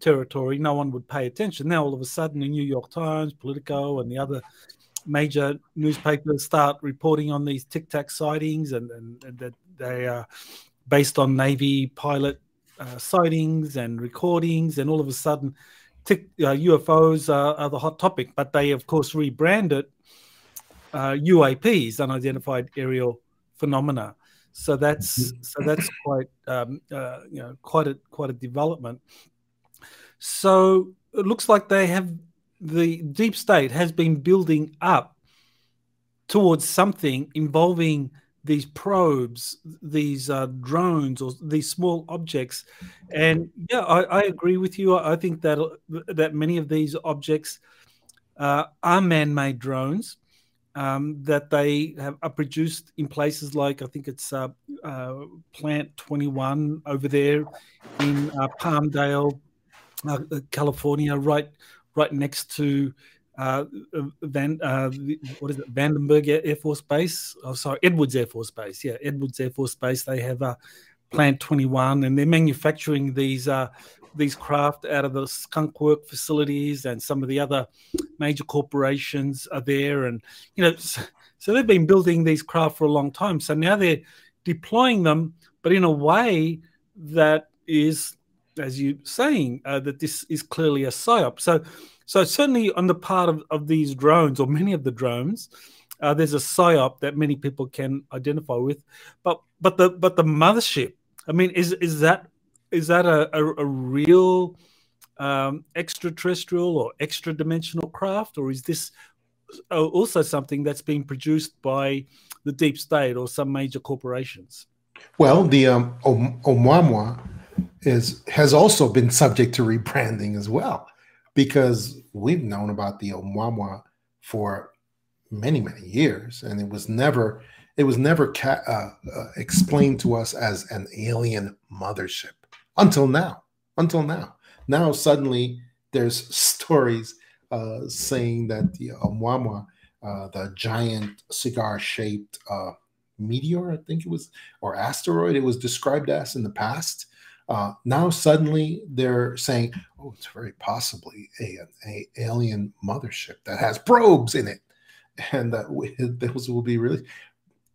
territory. No one would pay attention. Now, all of a sudden, the New York Times, Politico, and the other major newspapers start reporting on these Tic Tac sightings and, and, and that they are based on Navy pilot uh, sightings and recordings. And all of a sudden, tic, uh, UFOs are, are, the hot topic, but they of course rebranded uh, UAPs, unidentified aerial phenomena. So that's mm-hmm. so that's quite um, uh, you know quite a quite a development. So it looks like they have the deep state has been building up towards something involving these probes, these uh, drones, or these small objects. And yeah, I, I, agree with you. I think that that many of these objects uh, are man-made drones um, that they have, are produced in places like I think it's uh, uh Plant 21 over there in uh, Palmdale, uh, California, right right next to uh, Van, uh, what is it, Vandenberg Air Force Base? Oh, sorry, Edwards Air Force Base. Yeah, Edwards Air Force Base. They have a Plant 21, and they're manufacturing these uh, these craft out of the Skunk Work facilities, and some of the other major corporations are there, and you know, so they've been building these craft for a long time. So now they're deploying them, but in a way that is, as you're saying, uh, that this is clearly a psyop. So so certainly on the part of, of these drones or many of the drones, uh, there's a psyop that many people can identify with. But but the but the mothership, I mean, is is that is that a, a, a real um, extraterrestrial or extra dimensional craft, or is this also something that's being produced by the deep state or some major corporations?
Well, the um, Oumuamua is has also been subject to rebranding as well because we've known about the Oumuamua for many many years, and it was never it was never ca- uh, uh, explained to us as an alien mothership until now. Until now, now suddenly there's [laughs] stories uh, saying that the Oumuamua, uh, the giant cigar-shaped uh, meteor, I think it was, or asteroid, it was described as in the past, uh, now suddenly they're saying, "Oh, it's very possibly a, a alien mothership that has probes in it, and that we, [laughs] those will be really,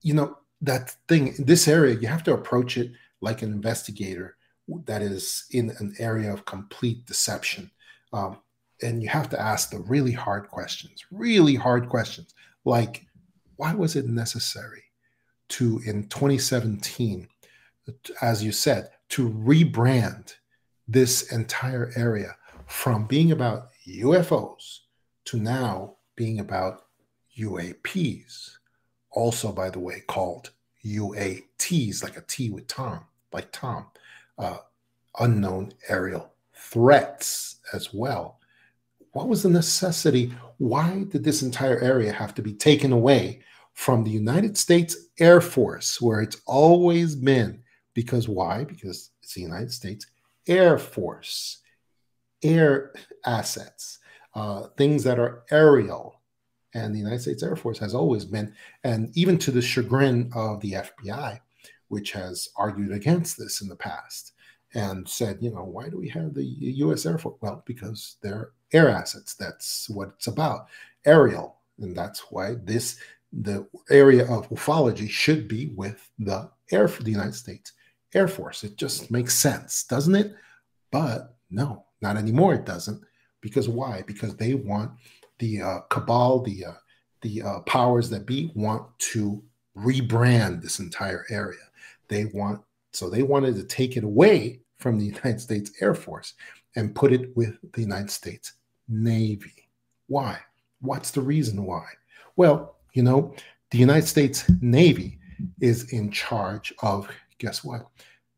you know, that thing. In this area, you have to approach it like an investigator that is in an area of complete deception, um, and you have to ask the really hard questions, really hard questions, like, why was it necessary to in 2017, as you said? To rebrand this entire area from being about UFOs to now being about UAPs. Also, by the way, called UATs, like a T with Tom, like Tom, uh, unknown aerial threats as well. What was the necessity? Why did this entire area have to be taken away from the United States Air Force, where it's always been because why? Because it's the United States Air Force, air assets, uh, things that are aerial. And the United States Air Force has always been, and even to the chagrin of the FBI, which has argued against this in the past and said, you know, why do we have the U.S. Air Force? Well, because they're air assets. That's what it's about, aerial, and that's why this the area of ufology should be with the air for the United States Air Force. It just makes sense, doesn't it? But no, not anymore. It doesn't. Because why? Because they want the uh, cabal, the uh, the uh, powers that be want to rebrand this entire area. They want so they wanted to take it away from the [laughs] United States Air Force and put it with the United States Navy. Why? What's the reason why? Well, you know, the United States Navy is in charge of guess what?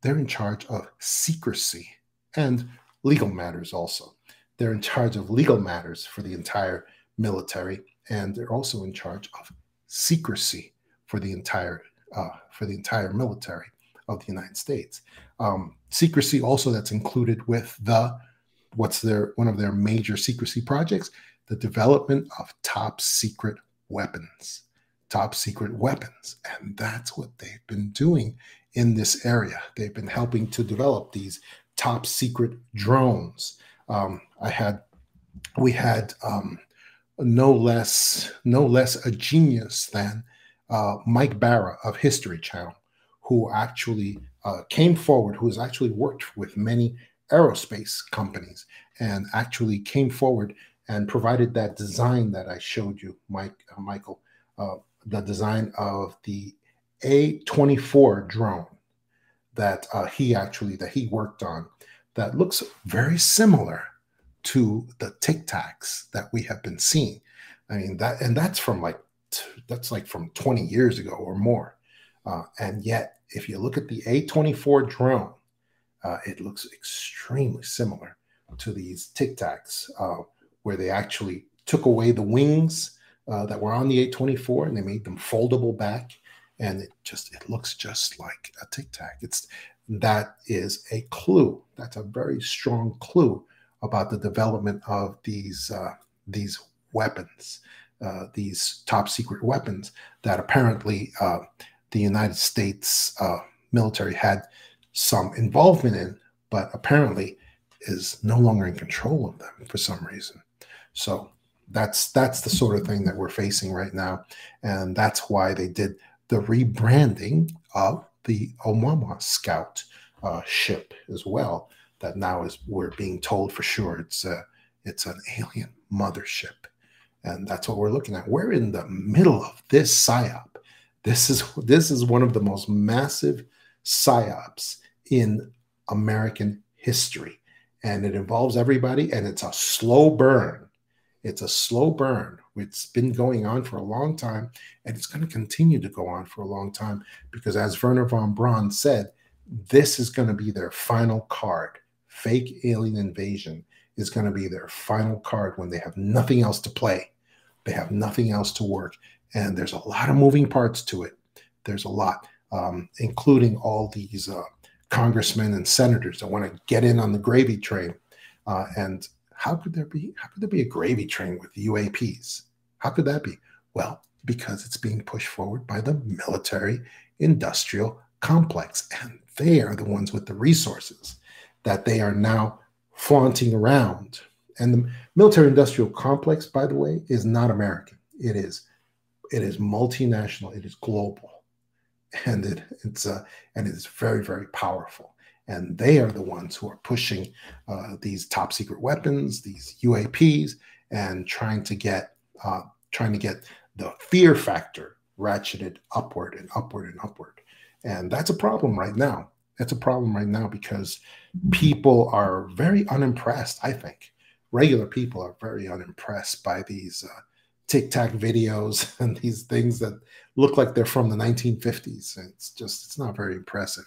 They're in charge of secrecy and legal matters also. They're in charge of legal matters for the entire military, and they're also in charge of secrecy for the entire uh, for the entire military of the United States. Um, secrecy also that's included with the what's their one of their major secrecy projects, the development of top secret weapons top secret weapons. And that's what they've been doing in this area. They've been helping to develop these top secret drones. Um, I had, we had um, no less, no less a genius than uh, Mike Bara of History Channel, who actually uh, came forward, who has actually worked with many aerospace companies and actually came forward and provided that design that I showed you, Mike, uh, Michael, uh, the design of the A24 drone that uh, he actually that he worked on that looks very similar to the Tic Tacs that we have been seeing. I mean that, and that's from like that's like from 20 years ago or more. Uh, and yet, if you look at the A24 drone, uh, it looks extremely similar to these Tic Tacs, uh, where they actually took away the wings uh, that were on the A24 and they made them foldable back, and it just it looks just like a Tic Tac. It's that is a clue. That's a very strong clue about the development of these uh, these weapons, uh, these top secret weapons that apparently uh, the United States uh, military had some involvement in, but apparently is no longer in control of them for some reason. So that's that's the sort of thing that we're facing right now, and that's why they did the rebranding of the Oumuamua Scout uh, ship as well. That now is we're being told for sure it's a it's an alien mothership, and that's what we're looking at. We're in the middle of this psyop. This is this is one of the most massive psyops in American history, and it involves everybody, and it's a slow burn. It's a slow burn. It's been going on for a long time, and it's going to continue to go on for a long time because, as Wernher von Braun said, this is going to be their final card. Fake alien invasion is going to be their final card when they have nothing else to play. They have nothing else to work. And there's a lot of moving parts to it. There's a lot, um, including all these uh, congressmen and senators that want to get in on the gravy train. Uh, and how could there be how could there be a gravy train with UAPs? How could that be? Well, because it's being pushed forward by the military industrial complex, and they are the ones with the resources that they are now flaunting around. And the military industrial complex, by the way, is not American. It is it is multinational, it is global. And it, it's uh, and it is very, very powerful. And they are the ones who are pushing uh, these top secret weapons, these UAPs, and trying to get uh, trying to get the fear factor ratcheted upward and upward and upward. And that's a problem right now. That's a problem right now because people are very unimpressed, I think. Regular people are very unimpressed by these uh, tac videos [laughs] and these things that look like they're from the 1950s. It's just, it's not very impressive.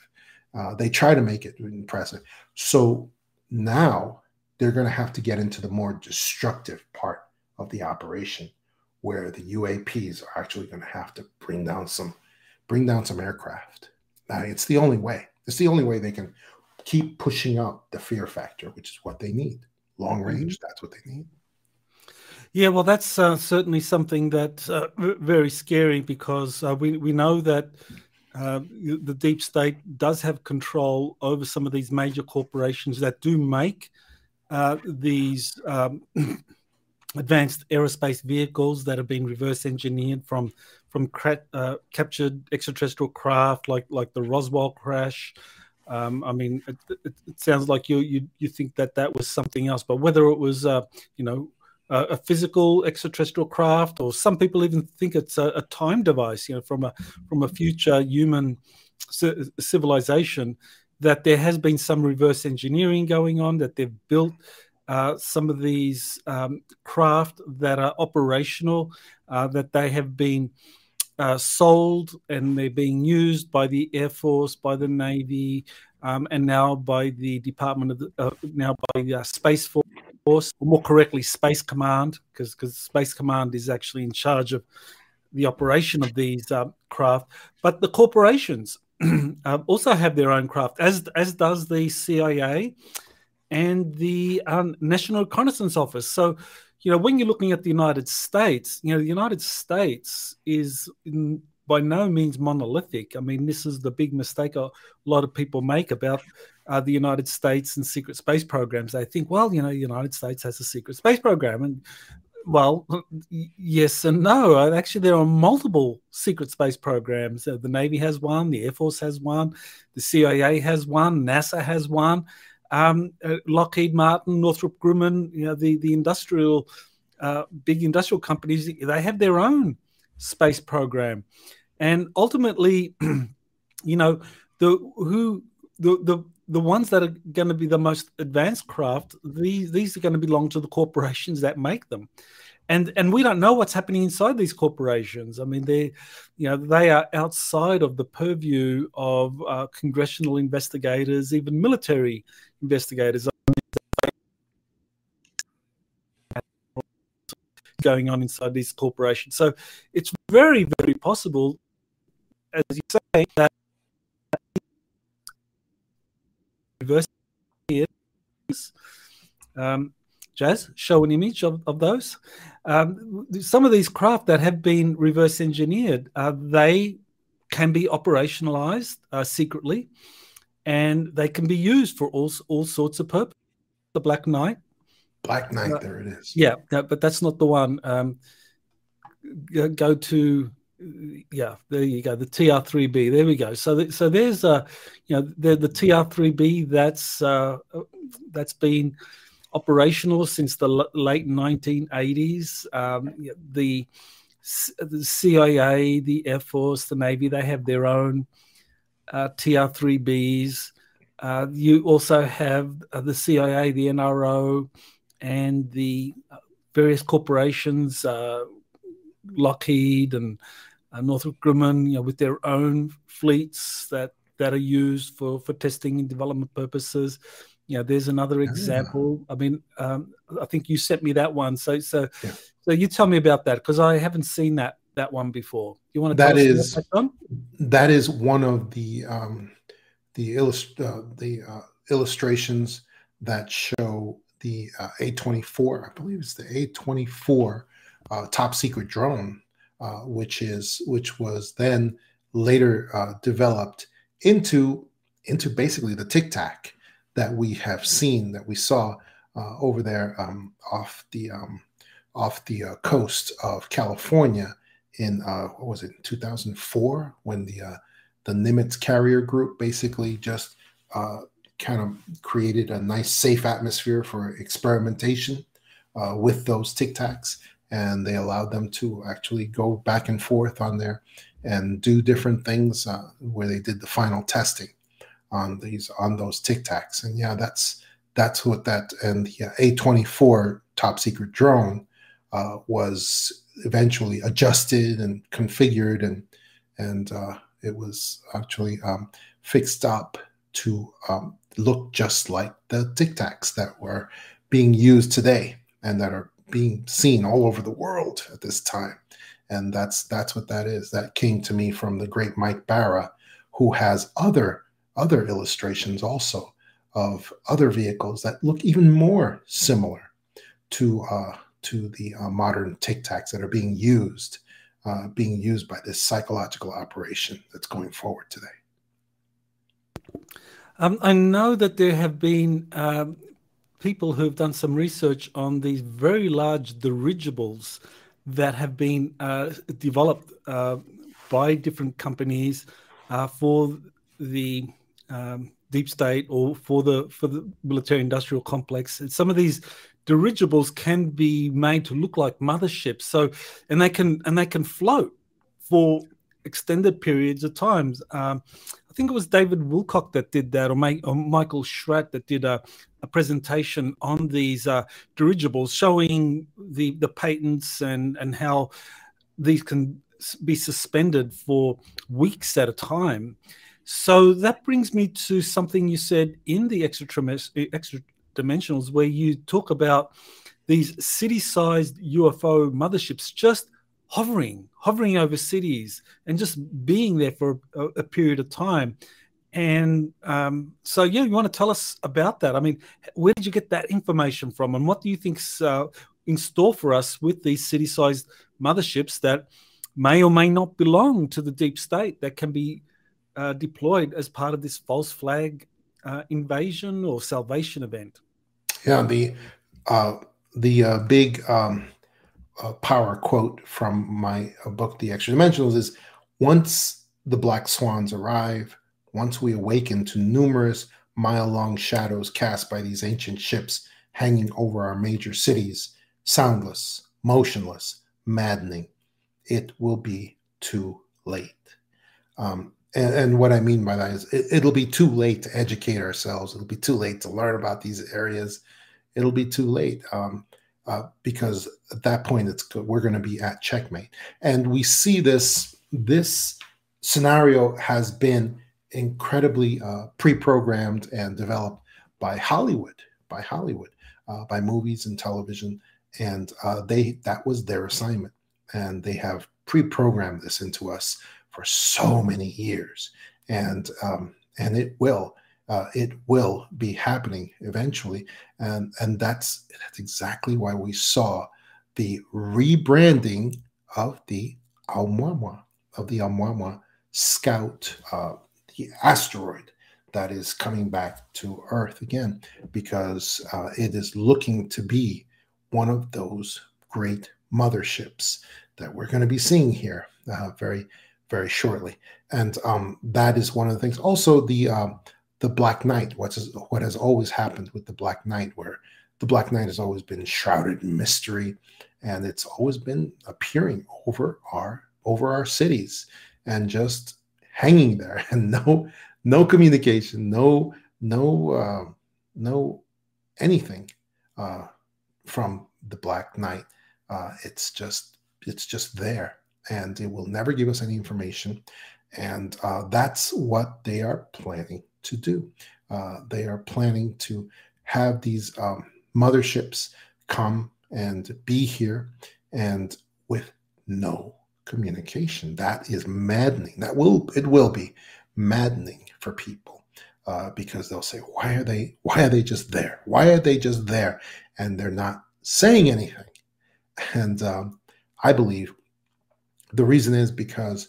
Uh, they try to make it impressive. So now they're going to have to get into the more destructive part of the operation where the UAPs are actually going to have to bring down some bring down some aircraft. Uh, it's the only way. It's the only way they can keep pushing up the fear factor, which is what they need. Long mm-hmm. range, that's what they need.
Yeah, well, that's uh, certainly something that's uh, very scary because uh, we we know that uh, the deep state does have control over some of these major corporations that do make uh, these um, advanced aerospace vehicles that have been reverse engineered from from cra- uh, captured extraterrestrial craft like like the Roswell crash. Um, I mean, it, it, sounds like you, you you think that that was something else, but whether it was uh, you know a, a physical extraterrestrial craft, or some people even think it's a, a time device, you know, from a from a future human civilization, that there has been some reverse engineering going on, that they've built uh, some of these um, craft that are operational, uh, that they have been uh, sold and they're being used by the Air Force, by the Navy, um, and now by the Department of the, uh, now by the uh, Space Force, or more correctly, Space Command, because Space Command is actually in charge of the operation of these uh, craft. But the corporations [clears throat] also have their own craft, as as does the CIA and the um, National Reconnaissance Office. So, you know, when you're looking at the United States, you know, the United States is in, by no means monolithic. I mean, this is the big mistake a lot of people make about uh, the United States and secret space programs. They think, well, you know, the United States has a secret space program, and well, [laughs] yes and no. Uh, actually, there are multiple secret space programs. Uh, the Navy has one, the Air Force has one, the CIA has one, NASA has one um, uh, Lockheed Martin, Northrop Grumman, you know, the the industrial uh, big industrial companies, they have their own space program, and ultimately, [clears throat] you know, the who the the the ones that are going to be the most advanced craft, these these are going to belong to the corporations that make them. and and we don't know what's happening inside these corporations. I mean, they, you know, they are outside of the purview of uh, congressional investigators, even military investigators. Going on inside these corporations, so it's very, very possible, as you say, that reverse is um, Jazz, show an image of, of those. Um, some of these craft that have been reverse engineered, uh, they can be operationalized uh, secretly and they can be used for all, all sorts of purposes. The Black Knight.
Black Knight, uh, there it is.
Yeah, but that's not the one. Um, go to yeah there you go the TR3B there we go so th- so there's a you know the the TR3B that's uh that's been operational since the l- late 1980s. Um, the, the, CIA, the Air Force, the Navy, they have their own uh, TR3Bs. Uh, you also have uh, the CIA, the NRO, and the uh, various corporations, uh, Lockheed and uh, Northrop Grumman, you know, with their own fleets that that are used for for testing and development purposes. You know, there's another example. I mean, um, I think you sent me that one. So, so, yeah. so you tell me about that because I haven't seen that that one before. You want to?
That is that is one of the um, the illust- uh, the uh, illustrations that show the uh, A24. I believe it's the A24 uh, top secret drone, uh, which is which was then later uh, developed into into basically the Tic Tac that we have seen that we saw uh, over there um, off the um, off the uh, coast of California in uh, what was it 2004 when the uh, the Nimitz carrier group basically just uh, kind of created a nice safe atmosphere for experimentation uh, with those Tic Tacs and they allowed them to actually go back and forth on there and do different things where they did the final testing on these on those Tic Tacs. And yeah, that's that's what that and the uh, A24 top secret drone uh, was eventually adjusted and configured and and uh, it was actually um, fixed up to um, look just like the Tic Tacs that were being used today and that are being seen all over the world at this time. And that's that's what that is. That came to me from the great Mike Bara, who has other other illustrations also of other vehicles that look even more similar to uh, to the uh, modern Tic Tacs that are being used uh, being used by this psychological operation that's going forward today.
Um, I know that there have been um, people who have done some research on these very large dirigibles that have been uh, developed uh, by different companies uh, for the um, deep state or for the for the military industrial complex. And some of these dirigibles can be made to look like motherships. So, and they can and they can float for extended periods of times. Um, I think it was David Wilcock that did that, or, May, or Michael Schratt that did a, a presentation on these uh, dirigibles, showing the the patents and and how these can be suspended for weeks at a time. So that brings me to something you said in the extra, extra dimensionals, where you talk about these city-sized UFO motherships just hovering, hovering over cities, and just being there for a, a period of time. And um, so, yeah, you want to tell us about that? I mean, where did you get that information from, and what do you think's uh, in store for us with these city-sized motherships that may or may not belong to the deep state that can be uh, deployed as part of this false flag uh, invasion or salvation event.
Yeah, the uh, the uh, big um, uh, power quote from my uh, book, The Extra Dimensionals, is once the black swans arrive, once we awaken to numerous mile long shadows cast by these ancient ships hanging over our major cities, soundless, motionless, maddening, it will be too late. Um, and, and, what I mean by that is it, will be too late to educate ourselves. It'll be too late to learn about these areas. It'll be too late. Um, uh, because at that point it's we're going to be at checkmate. And we see this this scenario has been incredibly uh, pre-programmed and developed by Hollywood, by Hollywood, uh, by movies and television, and uh, they that was their assignment, and they have pre-programmed this into us for so many years, and um, and it will. Uh, it will be happening eventually, and and that's that's exactly why we saw the rebranding of the Oumuamua of the Oumuamua Scout, uh, the asteroid that is coming back to Earth again, because uh, it is looking to be one of those great motherships that we're going to be seeing here uh, very, very shortly. And um, that is one of the things. Also, the um, the Black Knight. What's what has always happened with the Black Knight, where the Black Knight has always been shrouded in mystery, and it's always been appearing over our over our cities and just hanging there, [laughs] and no no communication, no no uh, no anything uh, from the Black Knight. Uh, it's just it's just there, and it will never give us any information. And uh, that's what they are planning to do. Uh, they are planning to have these um, motherships come and be here, and with no communication. That is maddening. That will it will be maddening for people uh, because they'll say, "Why are they? Why are they just there? Why are they just there?" And they're not saying anything. And um, I believe the reason is because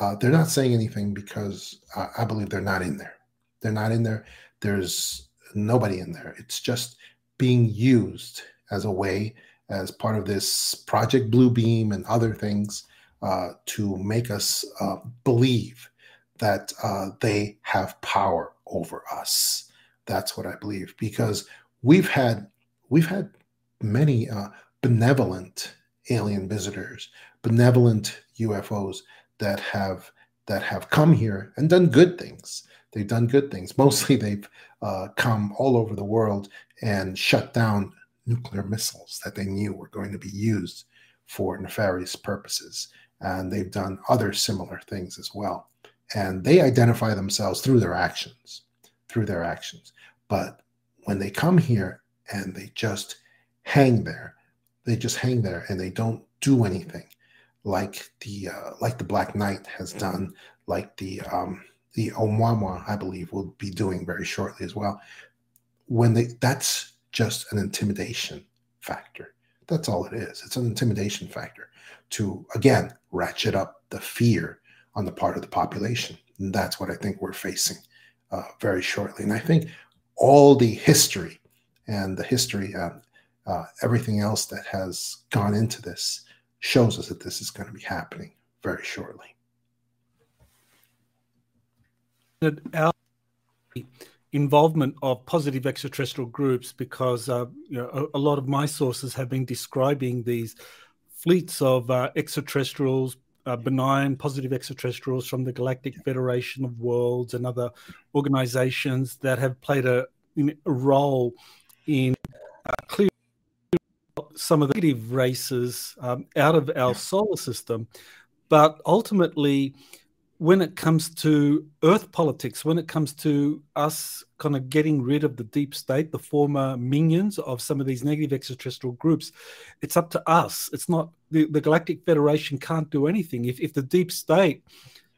uh, they're not saying anything because uh, I believe they're not in there. They're not in there. There's nobody in there. It's just being used as a way, as part of this Project Bluebeam and other things, uh, to make us uh, believe that uh, they have power over us. That's what I believe because we've had we've had many uh, benevolent alien visitors, benevolent UFOs that have that have come here and done good things. They've done good things. Mostly, they've uh, come all over the world and shut down nuclear missiles that they knew were going to be used for nefarious purposes. And they've done other similar things as well and they identify themselves through their actions through their actions but when they come here and they just hang there they just hang there and they don't do anything like the uh, like the black knight has done like the um the Oumuamua, I believe, will be doing very shortly as well. When they that's just an intimidation factor. That's all it is. It's an intimidation factor to again ratchet up the fear on the part of the population. And that's what I think we're facing uh, very shortly. And I think all the history and the history, uh, uh, everything else that has gone into this shows us that this is going to be happening very shortly.
Our involvement of positive extraterrestrial groups, because uh, you know a, a, lot of my sources have been describing these fleets of uh, extraterrestrials, uh, benign positive extraterrestrials from the Galactic Federation of Worlds and other organizations that have played a, a role in uh, some of the negative races um, out of our solar system. But ultimately, when it comes to Earth politics, when it comes to us kind of getting rid of the deep state, the former minions of some of these negative extraterrestrial groups, it's up to us. It's not the, the Galactic Federation can't do anything. If, if the deep state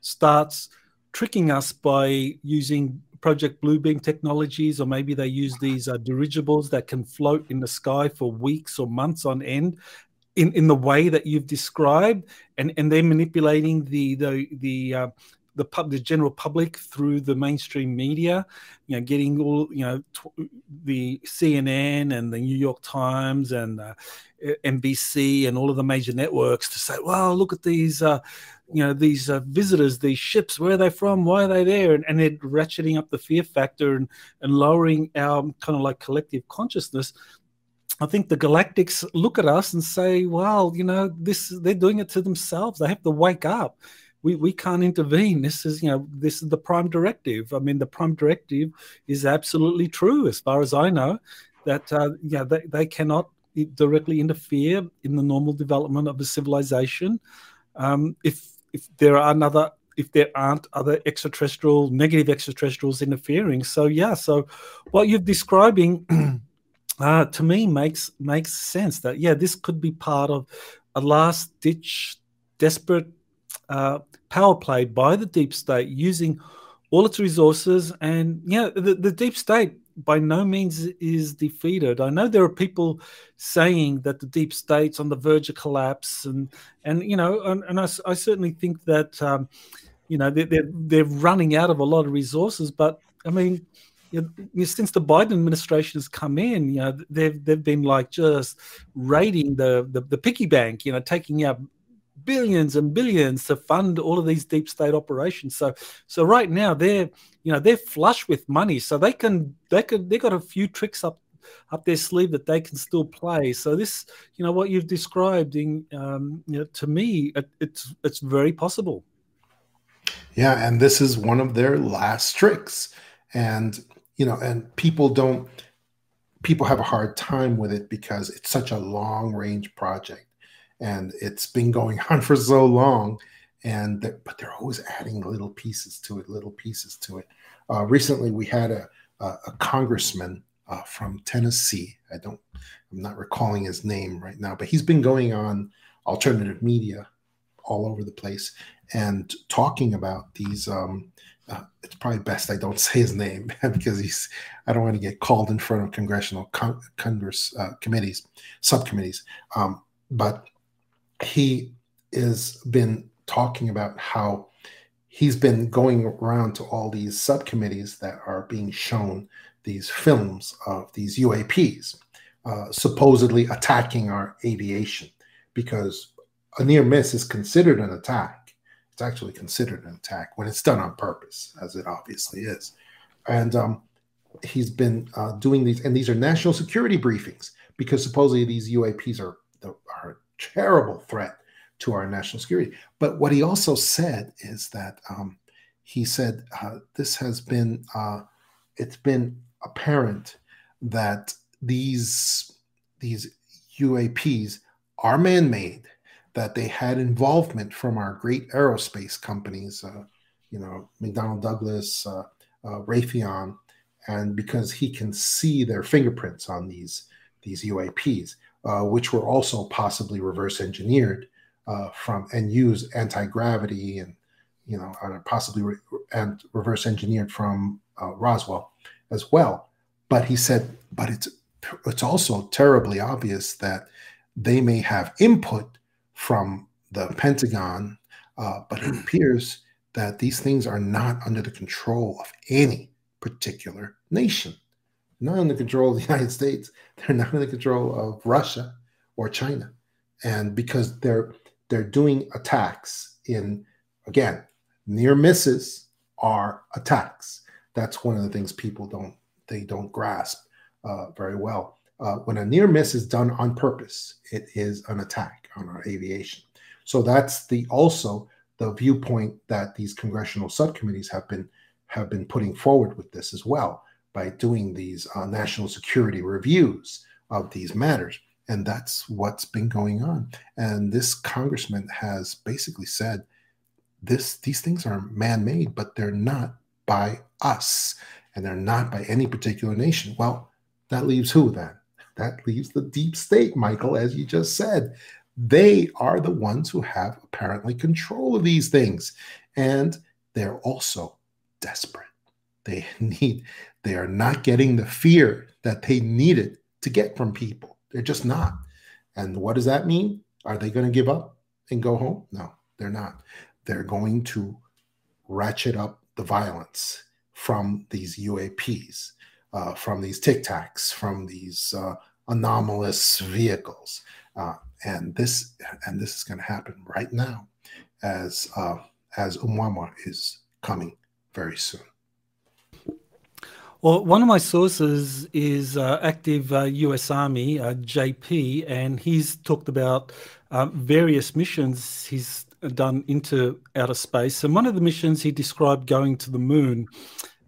starts tricking us by using Project Bluebeam technologies, or maybe they use these uh, dirigibles that can float in the sky for weeks or months on end, in in the way that you've described, and and they're manipulating the the the uh, the pub the general public through the mainstream media you know getting all you know t- the cnn and the new york times and uh, nbc and all of the major networks to say well look at these uh, you know these uh, visitors these ships where are they from why are they there and, and they're ratcheting up the fear factor and, and lowering our kind of like collective consciousness I think the Galactics look at us and say, "Well, you know, this they're doing it to themselves. They have to wake up. We we can't intervene. This is, you know, this is the prime directive. I mean, the prime directive is absolutely true, as far as I know, that uh, yeah, they, they cannot directly interfere in the normal development of a civilization. Um, if if there are another if there aren't other extraterrestrial negative extraterrestrials interfering. So yeah, so what you're describing [clears throat] uh, to me makes makes sense that yeah, this could be part of a last ditch desperate uh, power play by the deep state using all its resources and yeah the, the deep state by no means is defeated. I know there are people saying that the deep state's on the verge of collapse, and and you know, and, and I, I, certainly think that um, you know they're, they're, they're running out of a lot of resources. But I mean, you know, since the Biden administration has come in, you know, they've they've been like just raiding the the, the piggy bank, you know, taking out billions and billions to fund all of these deep state operations. So so right now they're you know they're flush with money, so they can they could they got a few tricks up up their sleeve that they can still play. So this you know what you've described in um, you know, to me it, it's it's very possible.
Yeah, and this is one of their last tricks, and you know, and people don't people have a hard time with it because it's such a long range project and it's been going [laughs] on for so long and but they're always adding little pieces to it little pieces to it. Uh, recently we had a, a, a congressman uh, from tennessee. I don't i'm not recalling his name right now but he's been going on alternative media all over the place and talking about these um, uh, it's probably best I don't [laughs] say his name [laughs] because he's I don't want to get called in front of congressional con- congress uh, committees subcommittees. Um, but he has been talking about how he's been going around to all these subcommittees that are being shown these films of these UAPs uh, supposedly attacking our aviation because a near miss is considered an attack. It's actually considered an attack when it's done on purpose, as it obviously is. And um, he's been uh, doing these, and these are national security briefings because supposedly these UAPs are, are terrible threat to our national security. But what he also said is that um, he said uh, this has been uh, it's been apparent that these these UAPs are man-made, that they had involvement from our great aerospace companies, uh, you know, McDonnell Douglas, uh, uh, Raytheon, and because he can see their fingerprints on these these UAPs uh, which were also possibly reverse engineered uh, from and use anti gravity and you know possibly re- and reverse engineered from uh, Roswell as well. But he said, but it's it's also terribly obvious that they may have input from the Pentagon, uh, but it [clears throat] appears that these things are not under the control of any particular nation not under control of the [laughs] United States. They're not under control of Russia or China. And because they're they're doing attacks in again, near misses are attacks. That's one of the things people don't they don't grasp uh, very well. Uh, when a near miss is done on purpose, it is an attack on our aviation. So that's the also the viewpoint that these congressional subcommittees have been have been putting forward with this as well by doing these uh, national security reviews of these matters. And that's what's been going on. And this congressman has basically said this these things are man-made, but they're not by us and they're not by any particular nation. Well, that leaves who then? That leaves the deep state, Michael, as you just said. They are the ones who have apparently control of these things. And they're also desperate. They [laughs] need, they are not getting the fear that they needed to get from people. They're just not. And what does that mean? Are they going to give up and go home? No, they're not. They're going to ratchet up the violence from these UAPs, uh, from these Tic Tacs, from these uh, anomalous vehicles, uh, and this and this is going to happen right now, as uh, as Oumuamua is coming very soon.
Well, one of my sources is uh, active uh, US Army, uh, JP, and he's talked about um, various missions he's done into outer space. And one of the missions he described going to the moon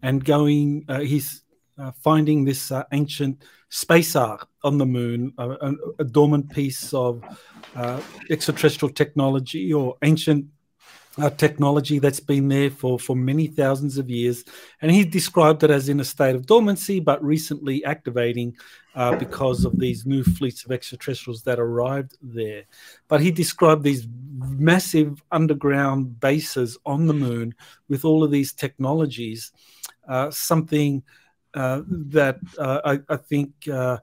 and going, uh, he's uh, finding this uh, ancient space ark on the moon, a, a dormant piece of extraterrestrial technology or ancient uh, technology that's been there for, for many thousands of years. And he described it as in a state of dormancy, but recently activating uh, because of these new fleets of extraterrestrials that arrived there. But he described these massive underground bases on the moon with all of these technologies, uh, something uh, that uh, I, I, think uh,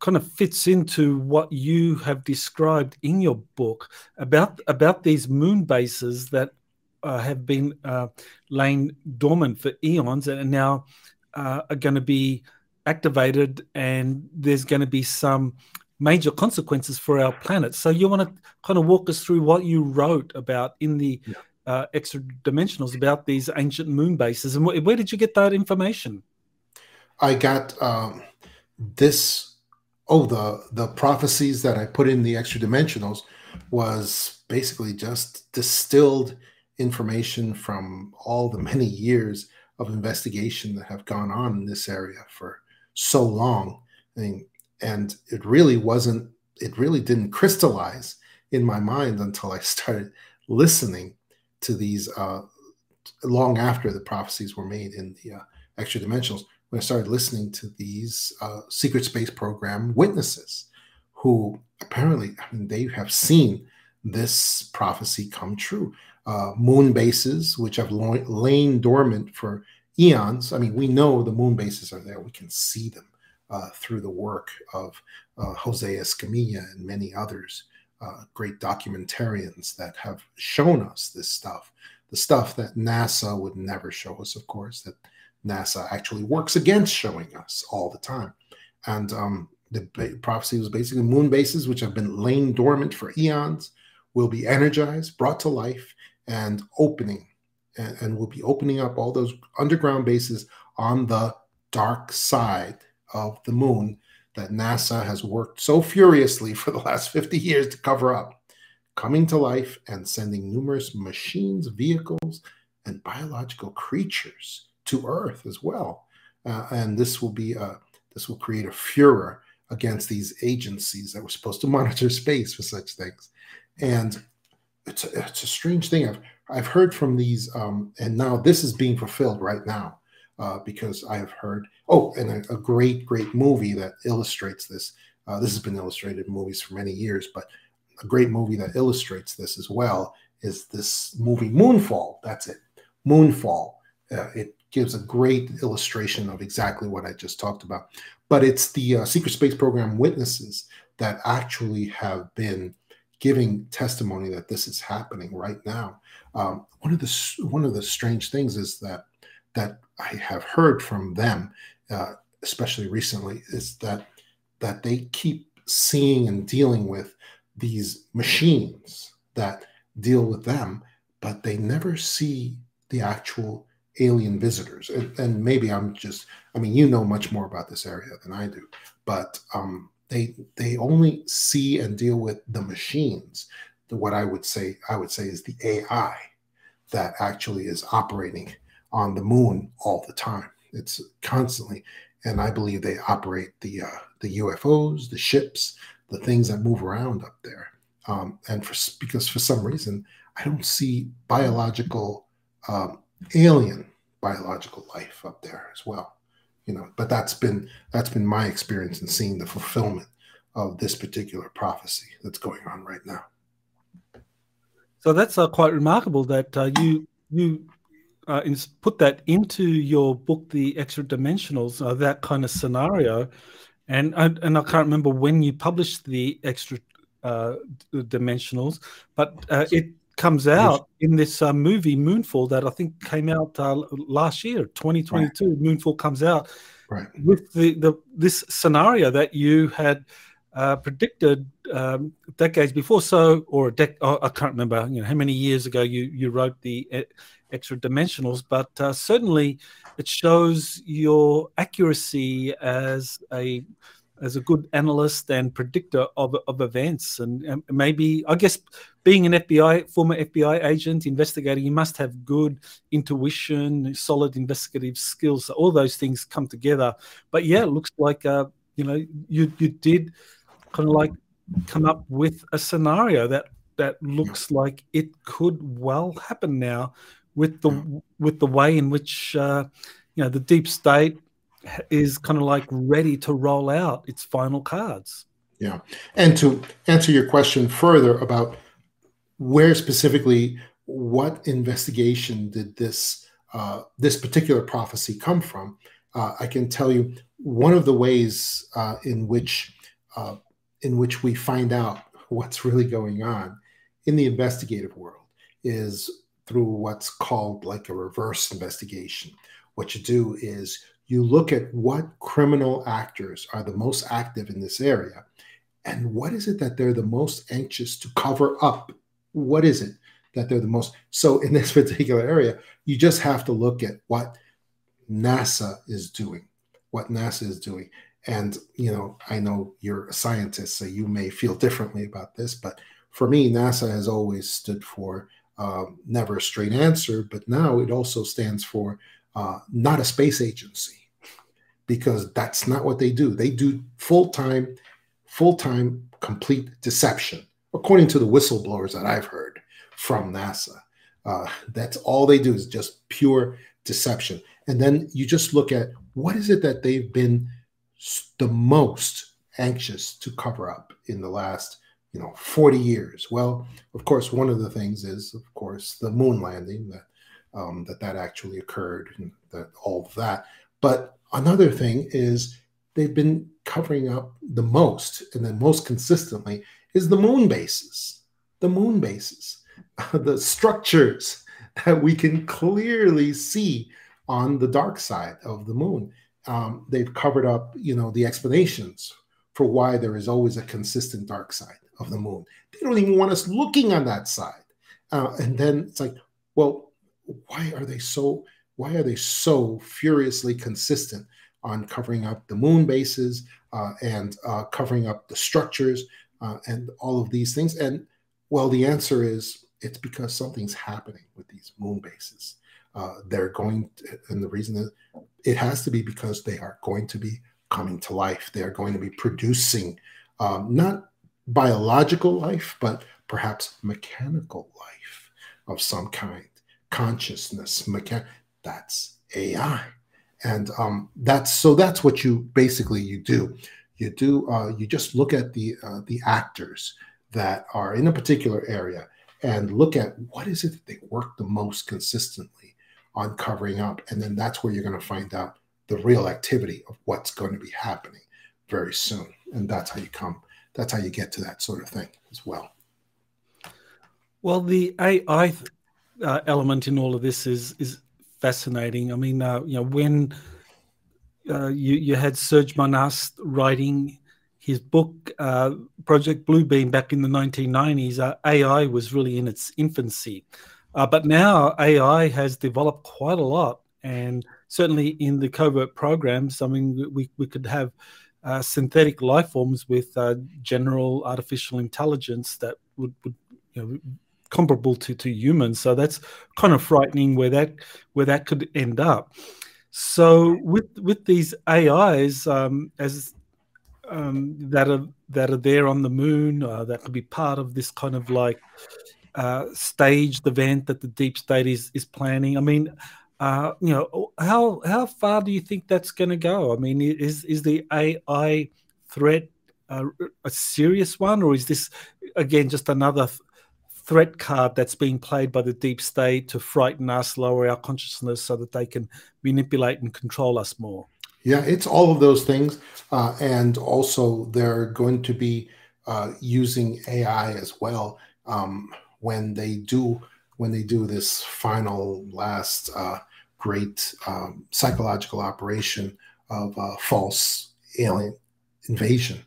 kind of fits into what you have described in your book about about these moon bases that uh, have been uh, laying dormant for eons and now uh, are going to be activated, and there's going to be some major consequences for our planet. So you want to kind of walk us through what you wrote about in the yeah. Uh, extra dimensionals about these ancient moon bases, and wh- where did you get that information?
I got um, this oh the the prophecies that i put in the extra dimensionals was basically just distilled information from all the many years of investigation that have gone on in this area for so long. And, and it really wasn't it really didn't crystallize in my mind until i started listening to these uh, long after the prophecies were made in the uh, extra dimensionals when I started listening to these uh, secret space program witnesses who apparently, I mean, they have seen this prophecy come true. Uh, moon bases, which have lain dormant for eons. I mean, we know the moon bases are there. We can see them uh, through the work of uh, Jose Escamilla and many others, uh, great documentarians that have shown us this stuff. The stuff that NASA would never show us, of course, that NASA actually works against showing us all the time. And um, the prophecy was basically moon bases, which have been laying dormant for eons, will be energized, brought to life, and opening, and, and will be opening up all those underground bases on the dark side of the moon that NASA has worked so furiously for the last 50 years to cover up, coming to life and sending numerous machines, vehicles, and biological creatures to Earth as well. Uh, and this will be a, this will create a furor against these agencies that were supposed to [laughs] monitor space for such things. And it's a, it's a strange thing. I've I've heard from these, um, and now this is being fulfilled right now uh, because I have heard. Oh, and a, a great great movie that illustrates this. Uh, this has been illustrated in movies for many years, but a great movie that illustrates this as well is this movie Moonfall. That's it, Moonfall. Uh, it gives a great illustration of exactly what I just talked about. But it's the uh, secret space program witnesses that actually have been giving testimony that this is happening right now. Um, one of the one of the strange things is that that I have heard from them, uh, especially recently, is that that they keep seeing and dealing with these machines that deal with them, but they never see the actual alien visitors. And, and, maybe I'm just, I mean, you know much more about this area than I do, but um, they they only see and deal with the machines. What I would say, I would say is the AI that actually is operating on the moon all the time. It's constantly, and I believe they operate the uh, the UFOs, the ships, the things that move around up there. Um, and for because for some reason I don't see biological um, alien biological life up there as well you know but that's been that's been my experience in seeing the fulfillment of this particular prophecy that's going on right now.
So that's uh, quite remarkable that uh, you you uh, put that into your book the extra dimensionals uh, that kind of scenario. And I, and I can't remember when you published the extra uh, dimensionals but uh, it comes out in this uh, movie Moonfall that I think came out uh, last year, 2022. Right. Moonfall comes out
right.
with the, the this scenario that you had uh, predicted um, decades before. So, or dec- oh, I can't remember, you know, how many years ago you you wrote the e- extra dimensionals, but uh, certainly it shows your accuracy as a as a good analyst and predictor of, of events. And, and maybe, I guess, being an FBI, former FBI agent investigating, you must have good intuition, solid investigative skills. So all those things come together. But yeah, it looks like, uh, you know, you, you did kind of like come up with a scenario that that looks like it could well happen now with the with the way in which uh, you know the deep state is kind of like ready to roll out its final cards.
Yeah. And to answer your question further about where specifically what investigation did this uh, this particular prophecy come from, uh, I can tell you one of the ways uh, in which uh, in which we find out what's really going on in the investigative world is through what's called like a reverse investigation. What you do is you look at what criminal actors are the most active in this area and what is it that they're the most anxious to cover up? What is it that they're the most so in [laughs] this particular area you just have to look at what nasa is doing what nasa is doing. And you know i know you're a scientist so you may feel differently about this but for me nasa has always stood for um, never a straight answer but now it also stands for uh, not a space agency because that's not what they do. They do full time, full time, complete deception, according to the whistleblowers that I've heard from NASA. Uh, that's all they do is just pure deception. And then you just look at what is it that they've been the most anxious to cover up in the last you know 40 years well of course one of the things is of course the moon landing that um, that that actually occurred and that all of that but Another thing is they've been covering up the most and then most consistently is the moon bases. The moon bases, [laughs] the structures that we can clearly see on the dark side of the moon. Um, they've covered up, you know, the explanations for why there is always a consistent dark side of the moon. They don't even want us looking on that side. Uh, and then it's like, well, why are they so why are they so furiously consistent on covering up the moon bases uh, and uh, covering up the structures uh, and all of these things? And well, the answer is it's because something's happening with these moon bases. Uh, they're going, to, and the reason is it has to be because they are going to be coming to life. They are going to be producing um, not biological life, but perhaps mechanical life of some kind, consciousness, mechan- that's AI. And um, that's so that's what you basically you do. You do uh, you just look at the uh, the actors that are in a particular area and look at what is it that they work the most consistently on covering up, and then that's where you're going to find out the real activity of what's going to be happening very soon. And that's how you come. That's how you get to that sort of thing as well.
Well, the AI uh, element in all of this is is fascinating. I mean, uh, you know, when uh, you you had Serge Monast writing his book uh, Project Bluebeam back in the 1990s, uh, AI was really in its infancy, uh, but now AI has developed quite a lot, and certainly in the covert programs, I mean, we we could have. Uh, synthetic life forms with general artificial intelligence that would, would you know, comparable to to humans. So that's kind of frightening where that where that could end up. So with with these AIs um, as um, that are that are there on the moon, uh, that could be part of this kind of like uh, staged event that the deep state is is planning. I mean, uh, you know, how how far do you think that's going to go? I mean, is is the AI threat a serious one, or is this again just another threat card that's being played by the deep state to frighten us, lower our consciousness so that they can manipulate and control us more.
Yeah, it's all of those things. Uh, and also, they're going to be uh, using AI as well um, when they do when they do this final last uh, great um, psychological operation of false alien invasion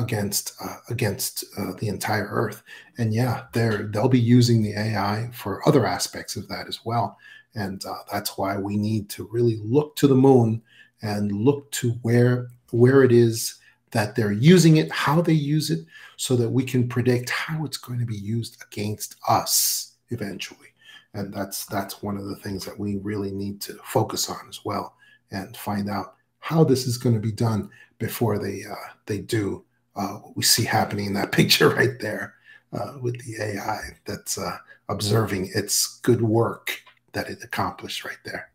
against uh, against uh, the entire Earth. And yeah, they're they'll be using the AI for other aspects of that as well. And uh, that's why we need to really look to the moon and look to where where it is that they're using it, how they use it, so that we can predict how it's going to be used against us eventually. And that's that's one of the things that we really need to focus on as well, and find out how this is going to be done before they uh, they do uh, what we see happening in that [laughs] picture right there uh, with the AI that's uh, observing its good work that it accomplished right there.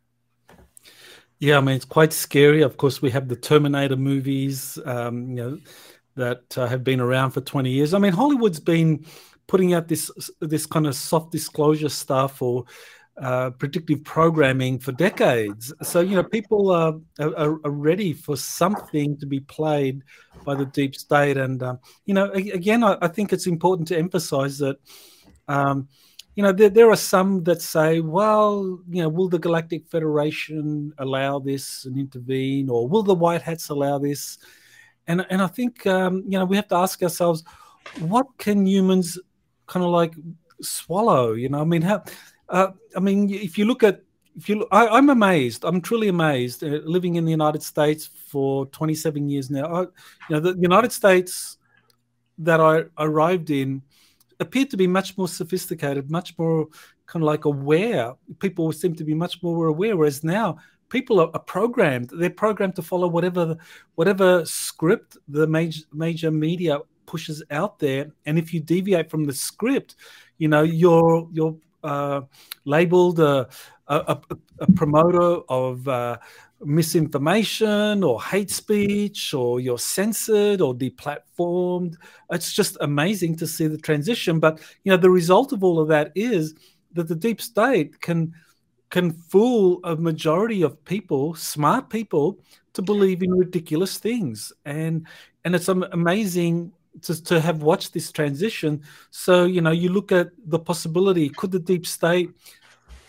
Yeah, I mean it's quite scary. Of course, we have the Terminator movies, um, you know, that uh, have been around for twenty years. I mean, Hollywood's been putting out this this kind of soft disclosure stuff or uh, predictive programming for decades. So you know, people are, are, are, ready for something to be played by the deep state. And um, you know, again, I, I, think it's important to emphasize that. Um, you know, there, there are some that say, well, you know, will the Galactic Federation allow this and intervene, or will the White Hats allow this? And and I think um, you know we have to ask ourselves, what can humans kind of like swallow? You know, I mean, how? Uh, I mean, if you look at if you, look, I, am amazed. I'm truly amazed. Uh, living in the United States for 27 years now, I, you know, the United States that I arrived in appeared to be much more sophisticated, much more kind of like aware. People seem to be much more aware, whereas now people are, are programmed. They're programmed to follow whatever whatever script the major major media pushes out there, and if you deviate from the script, you know you're you're uh, labeled a, a, a, promoter of uh, misinformation or hate speech or you're censored or deplatformed. It's just amazing to see the transition but you know the result of all of that is that the deep state can can fool a majority of people smart people to believe in ridiculous things. And and it's amazing to, to have watched this transition. So you know you look at the possibility could the deep state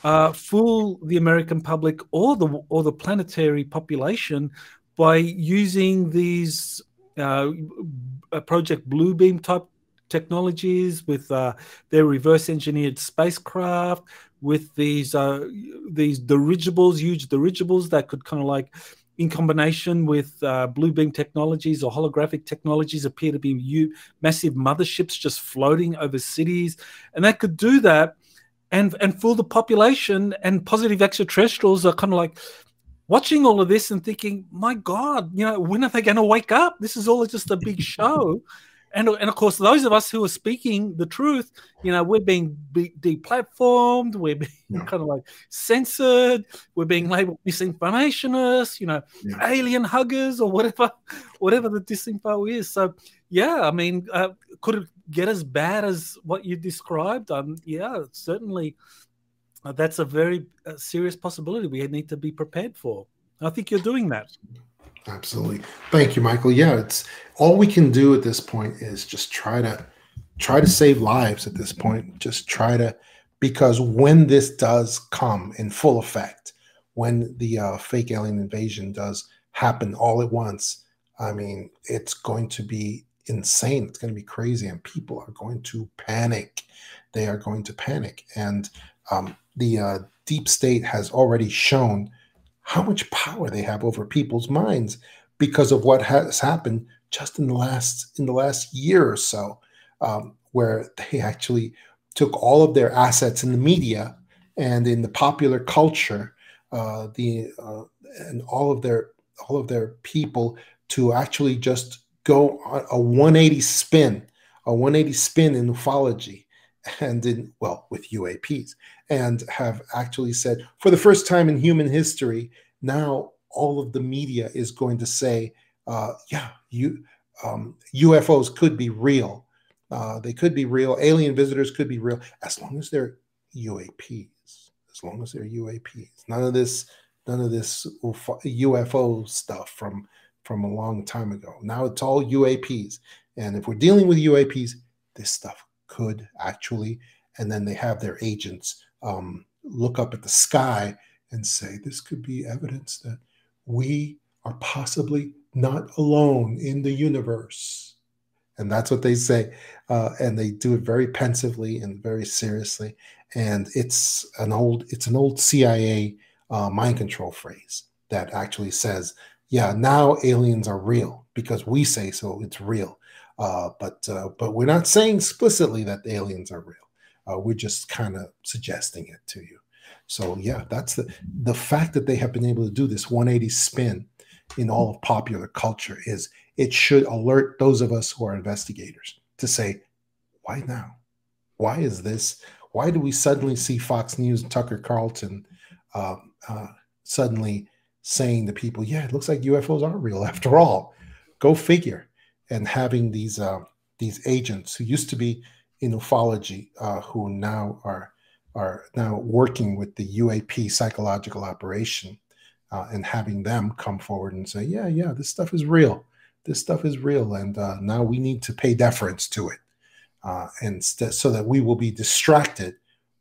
uh, fool the American public or the or the planetary population by using these uh, Project Bluebeam type technologies with uh, their reverse engineered spacecraft, with these uh, these dirigibles, huge dirigibles that could kind of like in combination with uh, blue beam technologies or holographic technologies appear to be u- massive motherships just floating over cities. And that could do that and and fool the population and positive extraterrestrials are kind of like watching all of this and thinking my god you know when are they going to wake up? This is all just a big [laughs] show and, and of course those of us who are speaking the truth you know we're being deplatformed we're being yeah. [laughs] kind of like censored we're being labeled misinformationists you know yeah. alien huggers or whatever [laughs] whatever the disinfo is so yeah i mean uh, could it get as bad as what you described, um, yeah, certainly uh, that's a very uh, serious possibility we need to be prepared for. I think you're doing that.
Absolutely. Thank you, Michael. Yeah, it's all we can do at this point is just try to try to save lives at this point. Just try to because when this does come in full effect, when the uh, fake alien invasion does happen all at once, I mean, it's going to be insane. It's going to be crazy, and people are going to panic. They are going to panic, and um, the uh, deep state has already shown how much power they have over people's minds because of what has happened just in the last in the last year or so, um, where they actually took all of their assets in the media and in the popular culture, uh, the uh, and all of their all of their people to actually just go on a 180 spin, a 180 spin in ufology and in, well, with UAPs, and have actually said, for the first time in human history, now all of the media is going to say, uh, yeah, you, um, UFOs could be real. Uh, they could be real. Alien visitors could be real as long as they're UAPs. As long as they're UAPs. None of this, none of this UFO stuff from from a long time ago. Now it's all UAPs. And if we're dealing with UAPs, this stuff could actually, and then they have their agents um, look up at the sky and say, this could be evidence that we are possibly not alone in the universe. And that's what they say. Uh, and they do it very pensively and very seriously. And it's an old, it's an old CIA uh, mind control phrase that actually says yeah, now aliens are real because we say so. It's real, uh, but uh, but we're not saying explicitly that aliens are real. Uh, we're just kind of suggesting it to you. So yeah, that's the the fact that they have been able to do this 180 spin in all of popular culture is it should alert those of us who are investigators to say, why now? Why is this? Why do we suddenly see Fox News and Tucker Carlton uh, uh, suddenly saying to people, yeah, it looks like UFOs are real after all? Go figure. And having these uh, these agents who used to be in ufology, uh, who now are are now working with the UAP psychological operation, uh, and having them come forward and say, yeah, yeah, this stuff is real. This stuff is real, and uh, now we need to pay deference to it, uh, and st- so that we will be distracted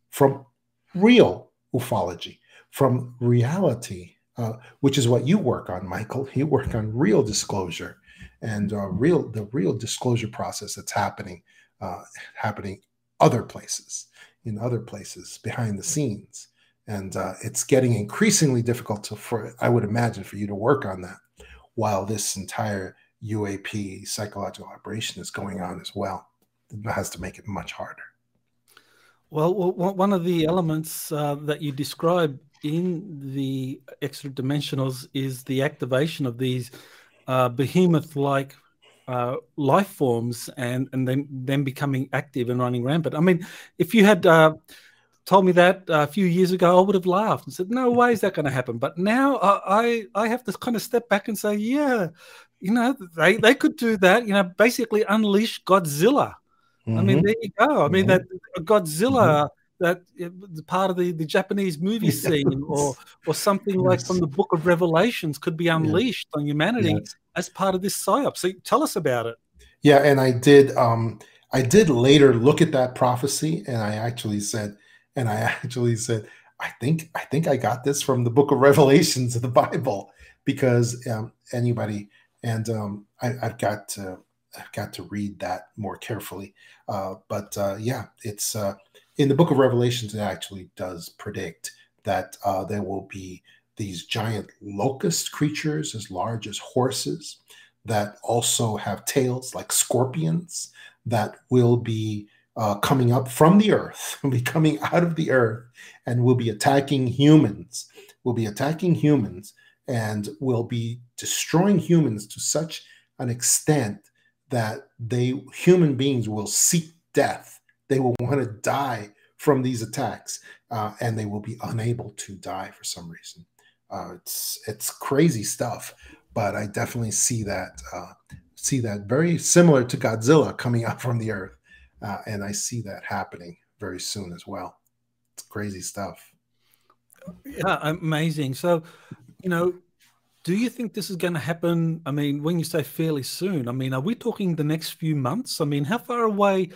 from real ufology, from reality, uh, which is what you work on, Michael. You work on real disclosure and uh, real the real disclosure process that's happening uh, happening other places in other places behind the scenes. And uh, it's getting increasingly difficult to for i would imagine for you to work on that while this entire uap psychological operation is going on as well. It has to make it much harder.
Well, one of the elements uh, that you describe in the extra dimensionals is the activation of these uh, behemoth-like uh, life forms and and then then becoming active and running rampant. I mean, if you had uh, told me that a few years ago, I would have laughed and said, "No [laughs] way is that going to happen." But now I I have to kind of step back and say, "Yeah, you know, they they could do that. You know, basically unleash Godzilla." Mm-hmm. I mean, mm-hmm. there you go. I mean, mm-hmm. that Godzilla. Mm-hmm that part of the, the Japanese movie [laughs] scene or or something yes. like from the Book of Revelations could be unleashed on humanity yes. As part of this psyop. So tell us about it.
Yeah, and I did. Um, I did later look at that prophecy, and I actually said, and I [laughs] actually said, I think I think I got this from the Book of [laughs] Revelations of the Bible because um, anybody and um, I, have got to I've got to read that more carefully. Uh, but uh, yeah, it's uh, in the book of Revelations, it actually does predict that uh, there will be these giant locust creatures as large as horses that also have tails like scorpions that will be uh, coming up from the earth, [laughs] will be coming out of the earth, and will be attacking humans, will be attacking humans, and will be destroying humans to such an extent that they human beings will seek death they will want to die from these attacks, uh, and they will be unable to die for some reason. Uh, it's it's crazy stuff, but I definitely see that uh, see that very similar to Godzilla coming up from the earth, uh, and I see that happening very soon as well. It's crazy stuff.
Yeah, amazing. So, you know, do you think this is going to happen? I mean, when you say fairly soon, I mean, are we talking the next few months? I mean, how far away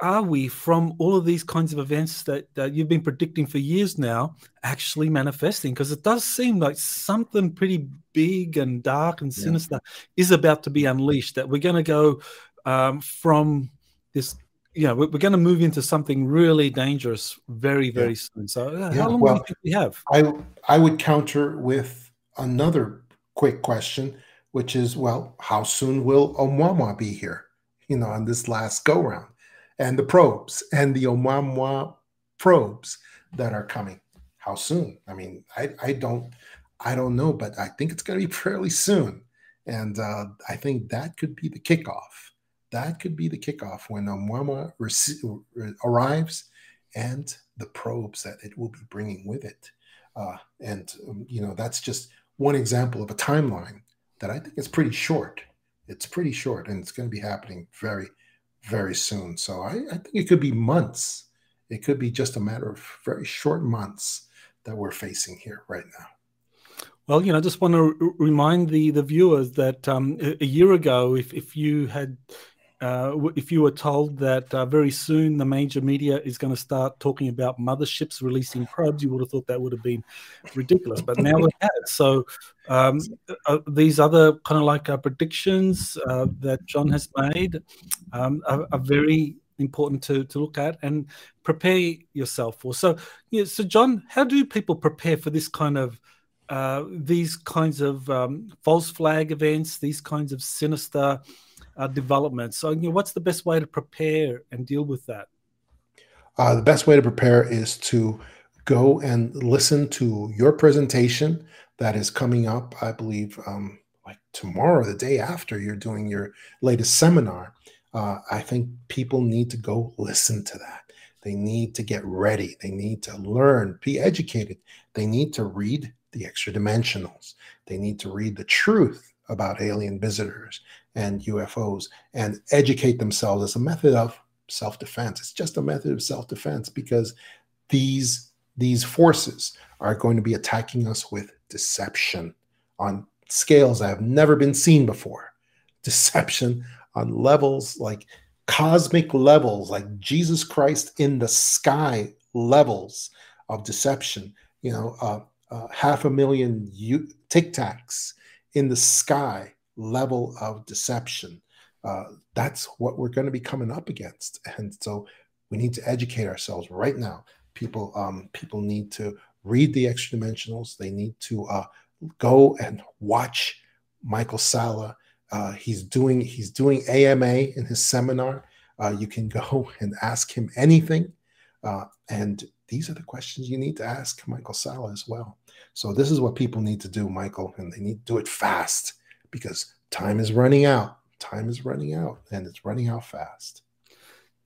are we from all of these kinds of events that, that you've been predicting for years now actually manifesting? Because it does seem like something pretty big and dark and sinister yeah. is about to be unleashed. That we're going to go um, from this, you know, we're, we're going to move into something really dangerous very, very yeah. soon. So, uh, yeah. how long well, do you think we have?
I I would counter with another quick question, which is, well, how soon will Oumuamua be here? You know, on this last go round and the probes and the Oumuamua probes that are coming. How soon? I mean, I, I don't I don't know, but I think it's going to be [laughs] fairly soon, and uh, I think that could be the kickoff. That could be the kickoff when Oumuamua rec- arrives and the probes that it will be bringing with it. Uh, and um, you know, that's just one example of a timeline that I think is pretty short. It's pretty short, and it's going to be happening very, very soon. So I, I think it could be months. It could be just a matter of very short months that we're facing here right now.
Well, you know, I just want to remind the the viewers that um, a year ago, if if you had uh, if you were told that uh, very soon the major media is going to start talking about motherships releasing [laughs] probes, you would have thought that would have been ridiculous. But now it has. So um, uh, these other kind of like uh, predictions uh, that John has made um, are, are, very important to, to look at and prepare yourself for. So, yeah, so John, how do people prepare for this kind of uh, these kinds of um, false flag events, these kinds of sinister uh, developments. So, you know, what's the best way to prepare and deal with that?
Uh, the best way to prepare is to go and listen to your presentation that is coming up, I believe, um, like tomorrow, the day after you're doing your latest seminar. Uh, I think people need to go listen to that. They need to get ready. They need to learn, be educated. They need to read the extra dimensionals. They need to read the truth about alien visitors and UFOs and educate themselves as a method of self-defense. It's just a method of self-defense because these these forces are going to be attacking us with deception on scales that have never been seen before. [laughs] Deception on levels like cosmic levels, like Jesus Christ in the sky levels of deception. You know, uh, uh, half a million u- tic tacs in the sky level of deception. Uh, that's what we're going to be coming up against, and so we need to educate ourselves right now. People, um, people need to read the extra dimensionals. They need to uh, go and watch Michael Salla. Uh, he's doing he's doing AMA in his seminar. Uh, you can [laughs] go and ask him anything, uh, and these are the questions you need to ask Michael Salla as well. So this is what people need to do, Michael, and they need to do it fast because time is running out. Time is running out, and it's running out fast.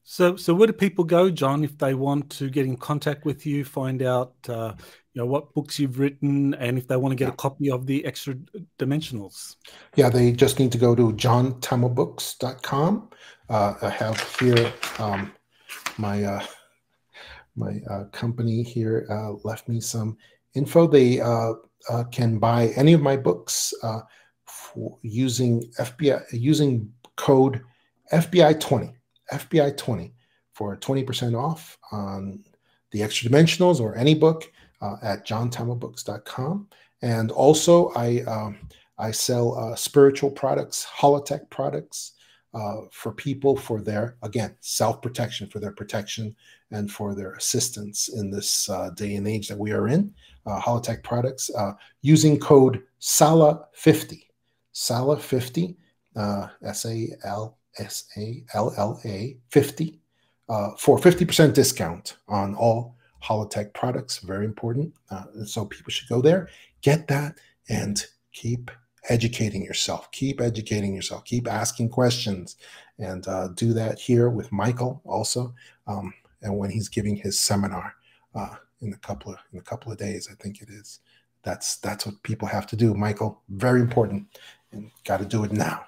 So, so where do people go, John, if they want to get in contact with you, find out, uh, you know, what books you've written, and if they want to get a copy of the extra dimensionals?
Yeah, they just need to go to johntamaBooks.com. Uh, I have here um, my uh, my uh, company here uh, left me some info. They uh, uh, can buy any of my books uh, using FBI using code FBI twenty FBI twenty for twenty percent off on the extra dimensionals or any book uh, at johntamaBooks.com. And also, I um, I sell uh, spiritual products, holotech products. Uh, for people for their again self protection for their protection and for their assistance in this uh, day and age that we are in uh, Holotech products uh, using code SALLA50. SALLA50, uh, S A L S A L L A 50 uh, for 50% discount on all Holotech products. Very important. Uh, so people should go there, get that, and keep educating yourself. Keep educating yourself. Keep asking questions, and uh, do that here with Michael also, um, and when he's giving his seminar. Uh, in a couple of in a couple of days. I think it is. That's that's what people have to do, Michael. Very important, and got to do it now.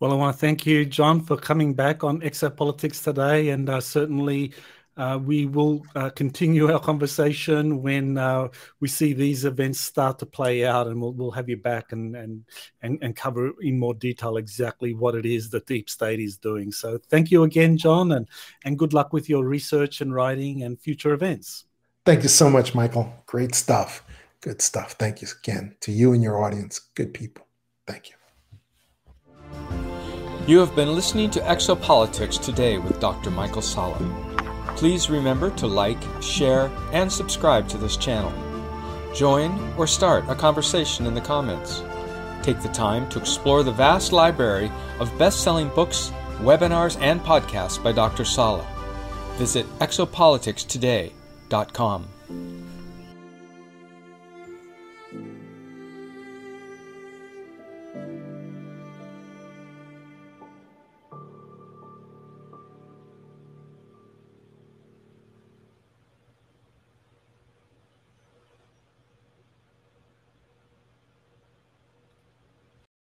Well, I want to thank you, John, for coming back on Exopolitics today, and uh, certainly uh, we will uh, continue our conversation when uh, we see these events start to play out, and we'll, we'll have you back and, and, and, and cover in more detail exactly what it is that Deep State is doing. So, thank you again, John, and, and good luck with your research and writing and future events.
Thank you so much, Michael. Great stuff. Good stuff. Thank you again to you and your audience. Good people. Thank you.
You have been listening to Exopolitics today with Dr. Michael Salla. Please remember to like, share, and subscribe to this channel. Join or start a conversation in the comments. Take the time to explore the vast library of best selling books, webinars, and podcasts by Dr. Salla. Visit exopoliticstoday.com.